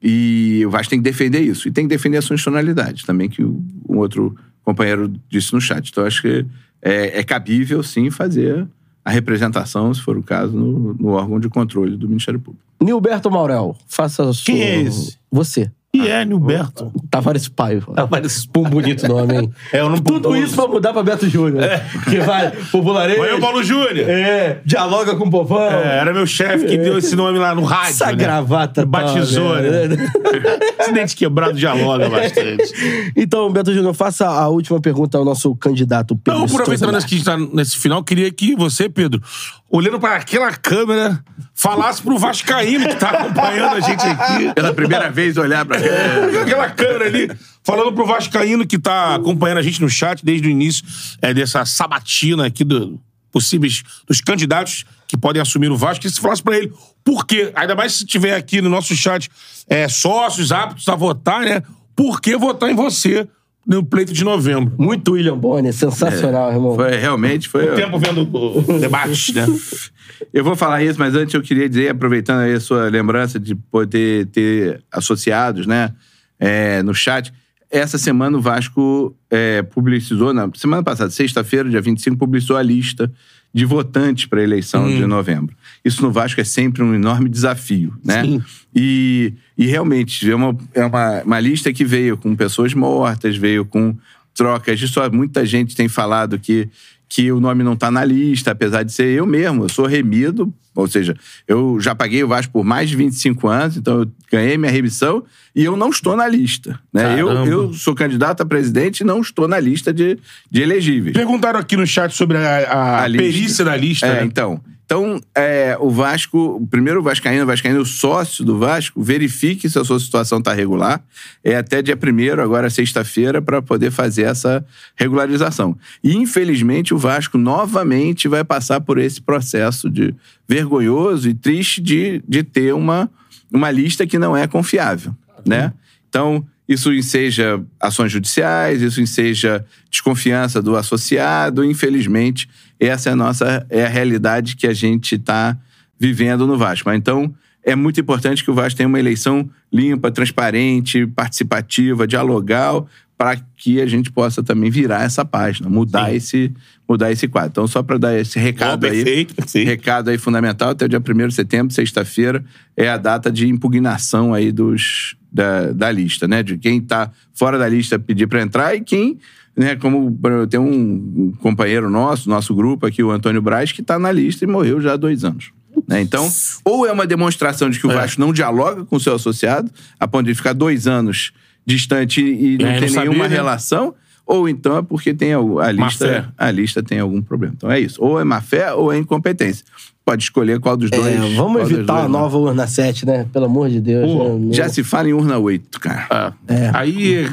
e o Vasco tem que defender isso. E tem que defender a sua institucionalidade também, que um outro companheiro disse no chat. Então, acho que é, é cabível, sim, fazer a representação, se for o caso, no, no órgão de controle do Ministério Público. Nilberto Maurel, faça a sua... Quem é esse? Você. E é, Nilberto. Tavares Paio. Tavares, pô, bonito nome, hein? É, eu não Tudo isso pra mudar pra Beto Júnior. Que vai, populareia. Valeu, Paulo Júnior. É, dialoga com o povão. É, era meu chefe que deu esse nome lá no rádio. Essa né? gravata Batizou, tá, né? né? Esse dente quebrado dialoga bastante. Então, Beto Júnior, faça a última pergunta ao nosso candidato Pedro Não, aproveitando que a gente tá nesse final, queria que você, Pedro, olhando para aquela câmera, falasse pro Vascaíno que tá acompanhando a gente aqui. Pela primeira vez olhar pra Aquela câmera ali, falando pro Vascaíno que tá acompanhando a gente no chat desde o início é, dessa sabatina aqui do possíveis dos candidatos que podem assumir o Vasco, que se falasse pra ele por quê, ainda mais se tiver aqui no nosso chat é, sócios aptos a votar, né? Por que votar em você no pleito de novembro? Muito William Bonner, sensacional, irmão. Foi, realmente foi. O tempo vendo o debate, né? Eu vou falar isso, mas antes eu queria dizer, aproveitando aí a sua lembrança de poder ter associados, né, é, no chat. Essa semana o Vasco é, publicizou, na semana passada, sexta-feira, dia 25, publicizou a lista de votantes para a eleição Hum. de novembro. Isso no Vasco é sempre um enorme desafio, né? Sim. E, e realmente é, uma, é uma, uma lista que veio com pessoas mortas, veio com trocas de só. Muita gente tem falado que, que o nome não está na lista, apesar de ser eu mesmo. Eu sou remido, ou seja, eu já paguei o Vasco por mais de 25 anos, então eu ganhei minha remissão e eu não estou na lista. Né? Eu, eu sou candidato a presidente e não estou na lista de, de elegíveis. Perguntaram aqui no chat sobre a, a A lista. perícia da lista. É, né? então. Então, é, o Vasco, o primeiro Vascaíno, o Vascaíno sócio do Vasco, verifique se a sua situação está regular. É até dia 1 agora sexta-feira, para poder fazer essa regularização. E, infelizmente, o Vasco novamente vai passar por esse processo de vergonhoso e triste de, de ter uma, uma lista que não é confiável, né? Então, isso enseja ações judiciais, isso enseja desconfiança do associado. Infelizmente, essa é a nossa é a realidade que a gente está vivendo no Vasco. Mas, Então, é muito importante que o Vasco tenha uma eleição limpa, transparente, participativa, dialogal, para que a gente possa também virar essa página, mudar esse mudar esse quadro. Então, só para dar esse recado aí, perfeito, perfeito. recado aí fundamental, até o dia 1 de setembro, sexta-feira, é a data de impugnação aí dos, da, da lista, né? De quem tá fora da lista pedir para entrar e quem, né, como tem um companheiro nosso, nosso grupo aqui, o Antônio Braz, que tá na lista e morreu já há dois anos. Né? Então, ou é uma demonstração de que o É. Vasco não dialoga com o seu associado, a ponto de ficar dois anos distante e não É, ter não sabia, nenhuma né? relação, ou então é porque tem a, a lista, a lista tem algum problema. Então é isso. Ou é má fé ou é incompetência. Pode escolher qual dos dois. É, vamos evitar dois, né? nova urna 7, né? Pelo amor de Deus. Pô, né? Já se fala em urna 8, cara. Ah, É. Aí é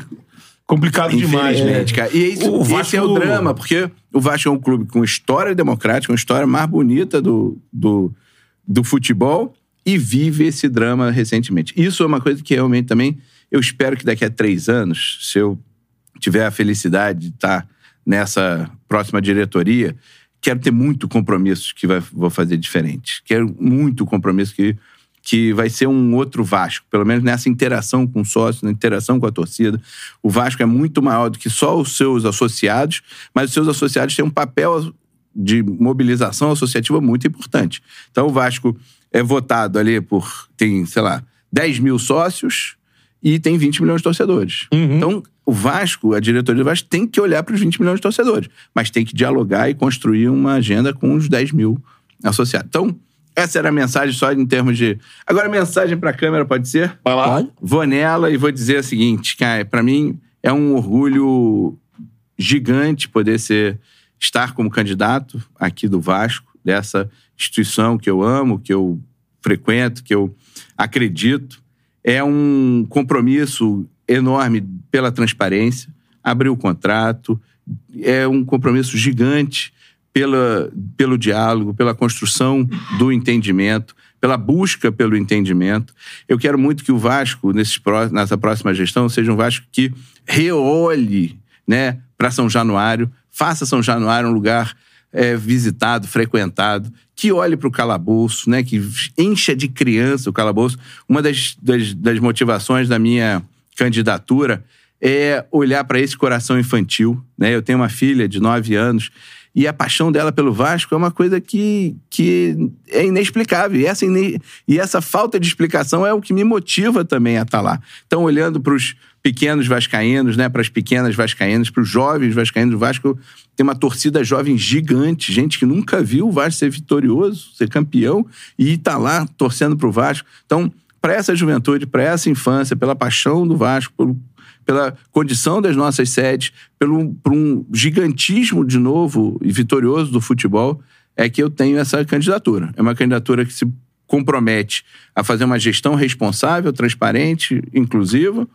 complicado demais, né? Infelizmente, cara. E esse, O esse Vasco- é o drama, porque o Vasco é um clube com história democrática, uma história mais bonita do, do, do futebol e vive esse drama recentemente. Isso é uma coisa que realmente também eu espero que daqui a três anos, se eu tiver a felicidade de estar nessa próxima diretoria, quero ter muito compromisso que vai, vou fazer diferente. Quero muito compromisso que, que vai ser um outro Vasco, pelo menos nessa interação com o sócio, na interação com a torcida. O Vasco é muito maior do que só os seus associados, mas os seus associados têm um papel de mobilização associativa muito importante. Então o Vasco é votado ali por, tem, sei lá, 10 mil sócios e tem 20 milhões de torcedores. Então, o Vasco, a diretoria do Vasco, tem que olhar para os 20 milhões de torcedores, mas tem que dialogar e construir uma agenda com os 10 mil associados. Então, essa era a mensagem só em termos de. Agora, a mensagem para a câmera pode ser? Vai lá. Pode? Vou nela e vou dizer o seguinte, cara, para mim é um orgulho gigante poder ser estar como candidato aqui do Vasco, dessa instituição que eu amo, que eu frequento, que eu acredito. É um compromisso enorme pela transparência, abrir o contrato, é um compromisso gigante pela, pelo diálogo, pela construção do entendimento, pela busca pelo entendimento. Eu quero muito que o Vasco, nessa próxima gestão, seja um Vasco que reolhe né, para São Januário, faça São Januário um lugar é, visitado, frequentado, que olhe para o calabouço, né, que encha de criança o calabouço. Uma das, das, das motivações da minha candidatura é olhar para esse coração infantil. Né? Eu tenho uma filha de nove anos e a paixão dela pelo Vasco é uma coisa que, que é inexplicável. E essa, ine- e essa falta de explicação é o que me motiva também a estar lá. Então, olhando para os pequenos vascaínos, né, para as pequenas vascaínas, para os jovens vascaínos, o Vasco tem uma torcida jovem gigante, gente que nunca viu o Vasco ser vitorioso, ser campeão, e está lá torcendo para o Vasco. Então, para essa juventude, para essa infância, pela paixão do Vasco, pelo, pela condição das nossas sedes, pelo, por um gigantismo de novo e vitorioso do futebol, é que eu tenho essa candidatura. É uma candidatura que se compromete a fazer uma gestão responsável, transparente, inclusiva.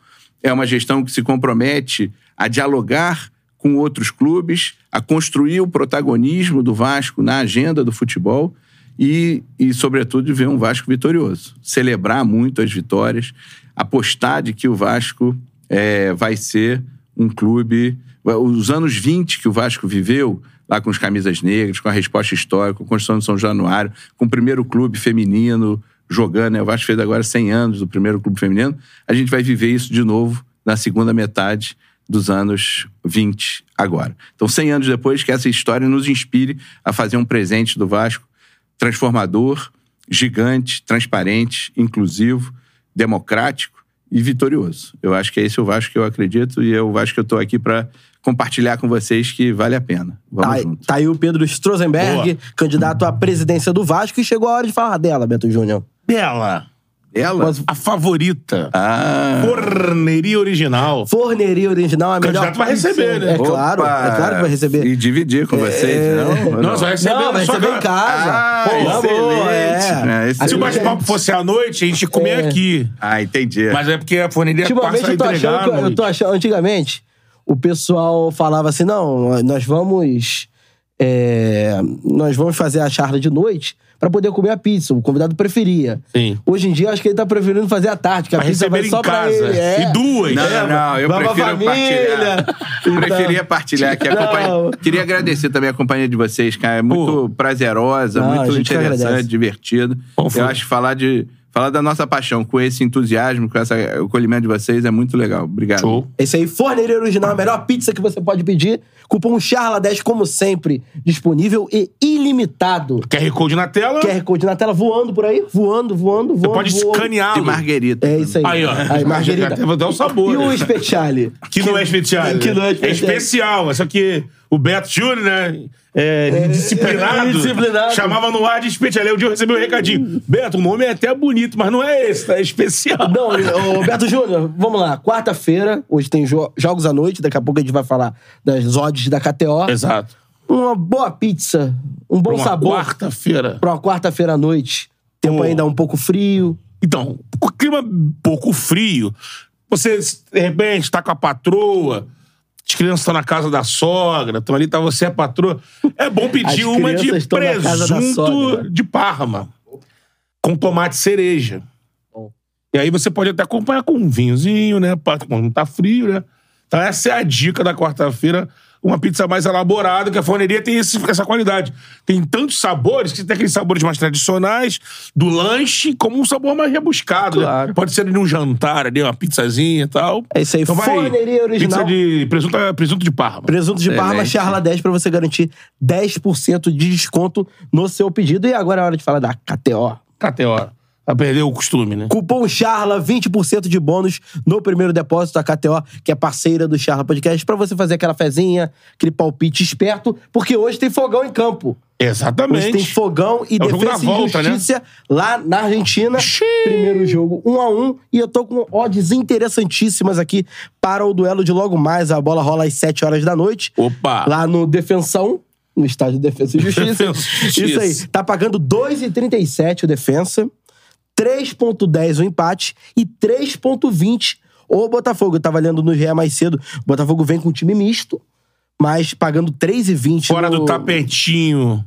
É uma gestão que se compromete a dialogar com outros clubes, a construir o protagonismo do Vasco na agenda do futebol e, e sobretudo, de ver um Vasco vitorioso. Celebrar muito as vitórias, apostar de que o Vasco é, vai ser um clube. Os anos 20 que o Vasco viveu, lá com os camisas negras, com a resposta histórica, com a construção de São Januário, com o primeiro clube feminino jogando, né? o Vasco fez agora 100 anos do primeiro clube feminino, a gente vai viver isso de novo na segunda metade dos anos 20 agora. Então, 100 anos depois, que essa história nos inspire a fazer um presente do Vasco transformador, gigante, transparente, inclusivo, democrático e vitorioso. Eu acho que é esse o Vasco que eu acredito e é o Vasco que eu estou aqui para compartilhar com vocês que vale a pena. Vamos Tá, junto. tá aí o Pedro Strozenberg, candidato à presidência do Vasco, e chegou a hora de falar dela, Beto Júnior. Bela. Ela? A favorita. Ah. Forneria original. Forneria original, a melhor. candidato vai receber, né? É claro, Opa! é claro que vai receber. E dividir com vocês, não? Não, só receber Não, vai receber em casa. Ah, Pô, na excelente. é. É, excelente. Se o bate-papo fosse à noite, a gente ia comer É. aqui. Ah, entendi. Mas é porque a forneria Ultimamente passa a eu tô entregar eu noite. tô achando, antigamente, o pessoal falava assim, não, nós vamos, é, nós vamos fazer a charla de noite pra poder comer a pizza, o convidado preferia. Sim. Hoje em dia, acho que ele tá preferindo fazer à tarde, que a Pra pizza vai receber só em pra casa. ele. É. E duas. Não, É, não, eu prefiro partilhar. Então- Preferia partilhar aqui a companhia. Queria agradecer também a companhia de vocês, cara. É muito prazerosa, Não, muito interessante, divertido. Bom, foi. eu acho que falar de. Falar da nossa paixão com esse entusiasmo, com esse acolhimento de vocês é muito legal. Obrigado. Show. Esse aí, Forneria Original, a melhor pizza que você pode pedir. Cupom CHARLA10, como sempre, disponível e ilimitado. QR Code na tela. QR Code na tela voando por aí, voando, voando, voando. Você pode voando. escaneá-lo. De Marguerita. É isso aí. Aí, ó. Aí, Margarida. Já Vou dar o sabor. E o né? Speciale? Que não é especial. Que né? não é especial. especial. Só que o Beto Júnior, né? É, disciplinado, é, disciplinado. Chamava no ar de especial. Aí um dia eu recebi um recadinho. Beto, o nome é até bonito, mas não é esse, tá? É especial. Não, ô, Beto Júnior, vamos lá. Quarta-feira, hoje tem jo- jogos à noite, daqui a pouco a gente vai falar das odds da KTO. Exato. Uma boa pizza, um bom Pra uma sabor. quarta-feira. Pra uma quarta-feira à noite. Tempo Pô. ainda um pouco frio. Então, o clima um pouco frio, você, de repente, tá com a patroa, as crianças estão na casa da sogra, estão ali, tá você a patroa. É bom pedir uma de presunto de Parma, com tomate cereja. E aí você pode até acompanhar com um vinhozinho, né? Quando não tá frio, né? Então essa é a dica da quarta-feira. Uma pizza mais elaborada, que a forneria tem esse- essa qualidade. Tem tantos sabores, que tem aqueles sabores mais tradicionais, do lanche, como um sabor mais rebuscado. né? Claro. Pode ser ali num jantar, ali, uma pizzazinha e tal. É isso aí, Então vai, Forneria Original. Pizza de presunto, presunto de Parma. Presunto de Parma, Excelente. Charla 10 pra você garantir 10% de desconto no seu pedido. E agora é hora de falar da KTO. KTO. Pra perder o costume, né? Cupom CHARLA, 20% de bônus no primeiro depósito da KTO, que é parceira do Charla Podcast, pra você fazer aquela fezinha, aquele palpite esperto, porque hoje tem fogão em campo. Exatamente. Hoje tem fogão e É defesa e né? justiça lá na Argentina. Primeiro jogo 1 a 1 E eu tô com odds interessantíssimas aqui para o duelo de logo mais. A bola rola às 7 horas da noite. Opa! Lá no Defensão. No estádio de Defesa e Justiça. Defensa e Justiça. Isso aí. Tá pagando 2,37 o Defensa, 3,10 o empate e 3,20 o Botafogo. Eu tava lendo no GE mais cedo. O Botafogo vem com um time misto, mas pagando 3,20 Fora no... do tapetinho.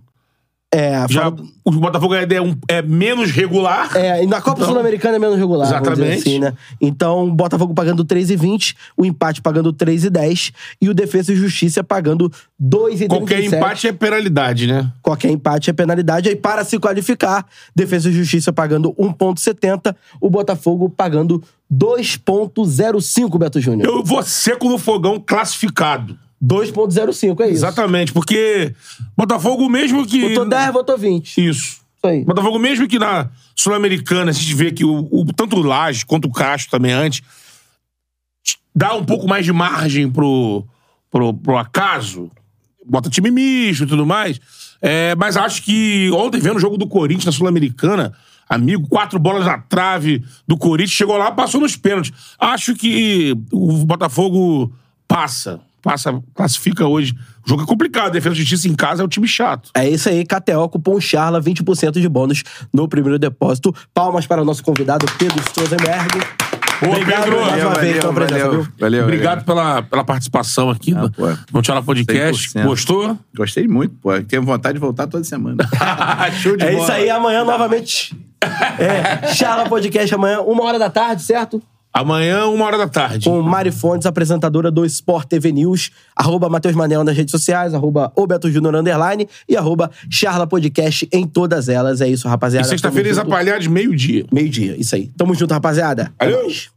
É, Já, o Botafogo é, um- é menos regular. É, e na Copa Então- Sul-Americana é menos regular, Exatamente. assim, né? Então, o Botafogo pagando 3,20, o empate pagando 3,10 e o Defesa e Justiça pagando 2,37. Qualquer empate é penalidade, né? Qualquer empate é penalidade. Aí, para se qualificar, Defesa e Justiça pagando 1,70, o Botafogo pagando 2,05, Beto Júnior. Eu vou seco no fogão classificado. 2,05, é isso. Exatamente, porque Botafogo mesmo que... Votou 10, votou 20. Isso Isso. aí. Botafogo mesmo que na Sul-Americana a gente vê que o, o- tanto o Laje quanto o Castro também antes dá um pouco mais de margem pro, pro, pro acaso. Bota time misto e tudo mais. É, mas acho que ontem, vendo o jogo do Corinthians na Sul-Americana, amigo, quatro bolas na trave do Corinthians, chegou lá passou nos pênaltis. Acho que o Botafogo passa. Passa, classifica hoje. O jogo é complicado. Defesa e Justiça em casa é um time chato. É isso aí, KTO, cupom CHARLA, 20% de bônus no primeiro depósito. Palmas para o nosso convidado, Pedro Strozenberg. Boa, Obrigado Pedro. mais uma Valeu, vez pela valeu, presença, viu? valeu, Obrigado pela, pela participação aqui no, pô. no Tchala Podcast. 100%. Gostou? Gostei muito, pô. Tenho vontade de voltar toda semana. Show de É bola. isso aí, amanhã novamente. É, Charla Podcast amanhã, uma hora da tarde, certo? Amanhã, uma hora da tarde. Com Mari Fontes, apresentadora do Sport TV News, arroba Matheus Manel nas redes sociais, arroba o Beto Júnior Underline e arroba Charla Podcast em todas elas. É isso, E rapaziada. sexta-feira, Tamo junto. Zapalhares, meio-dia. Meio-dia, isso aí. Tamo junto, rapaziada. É Valeu. nóis.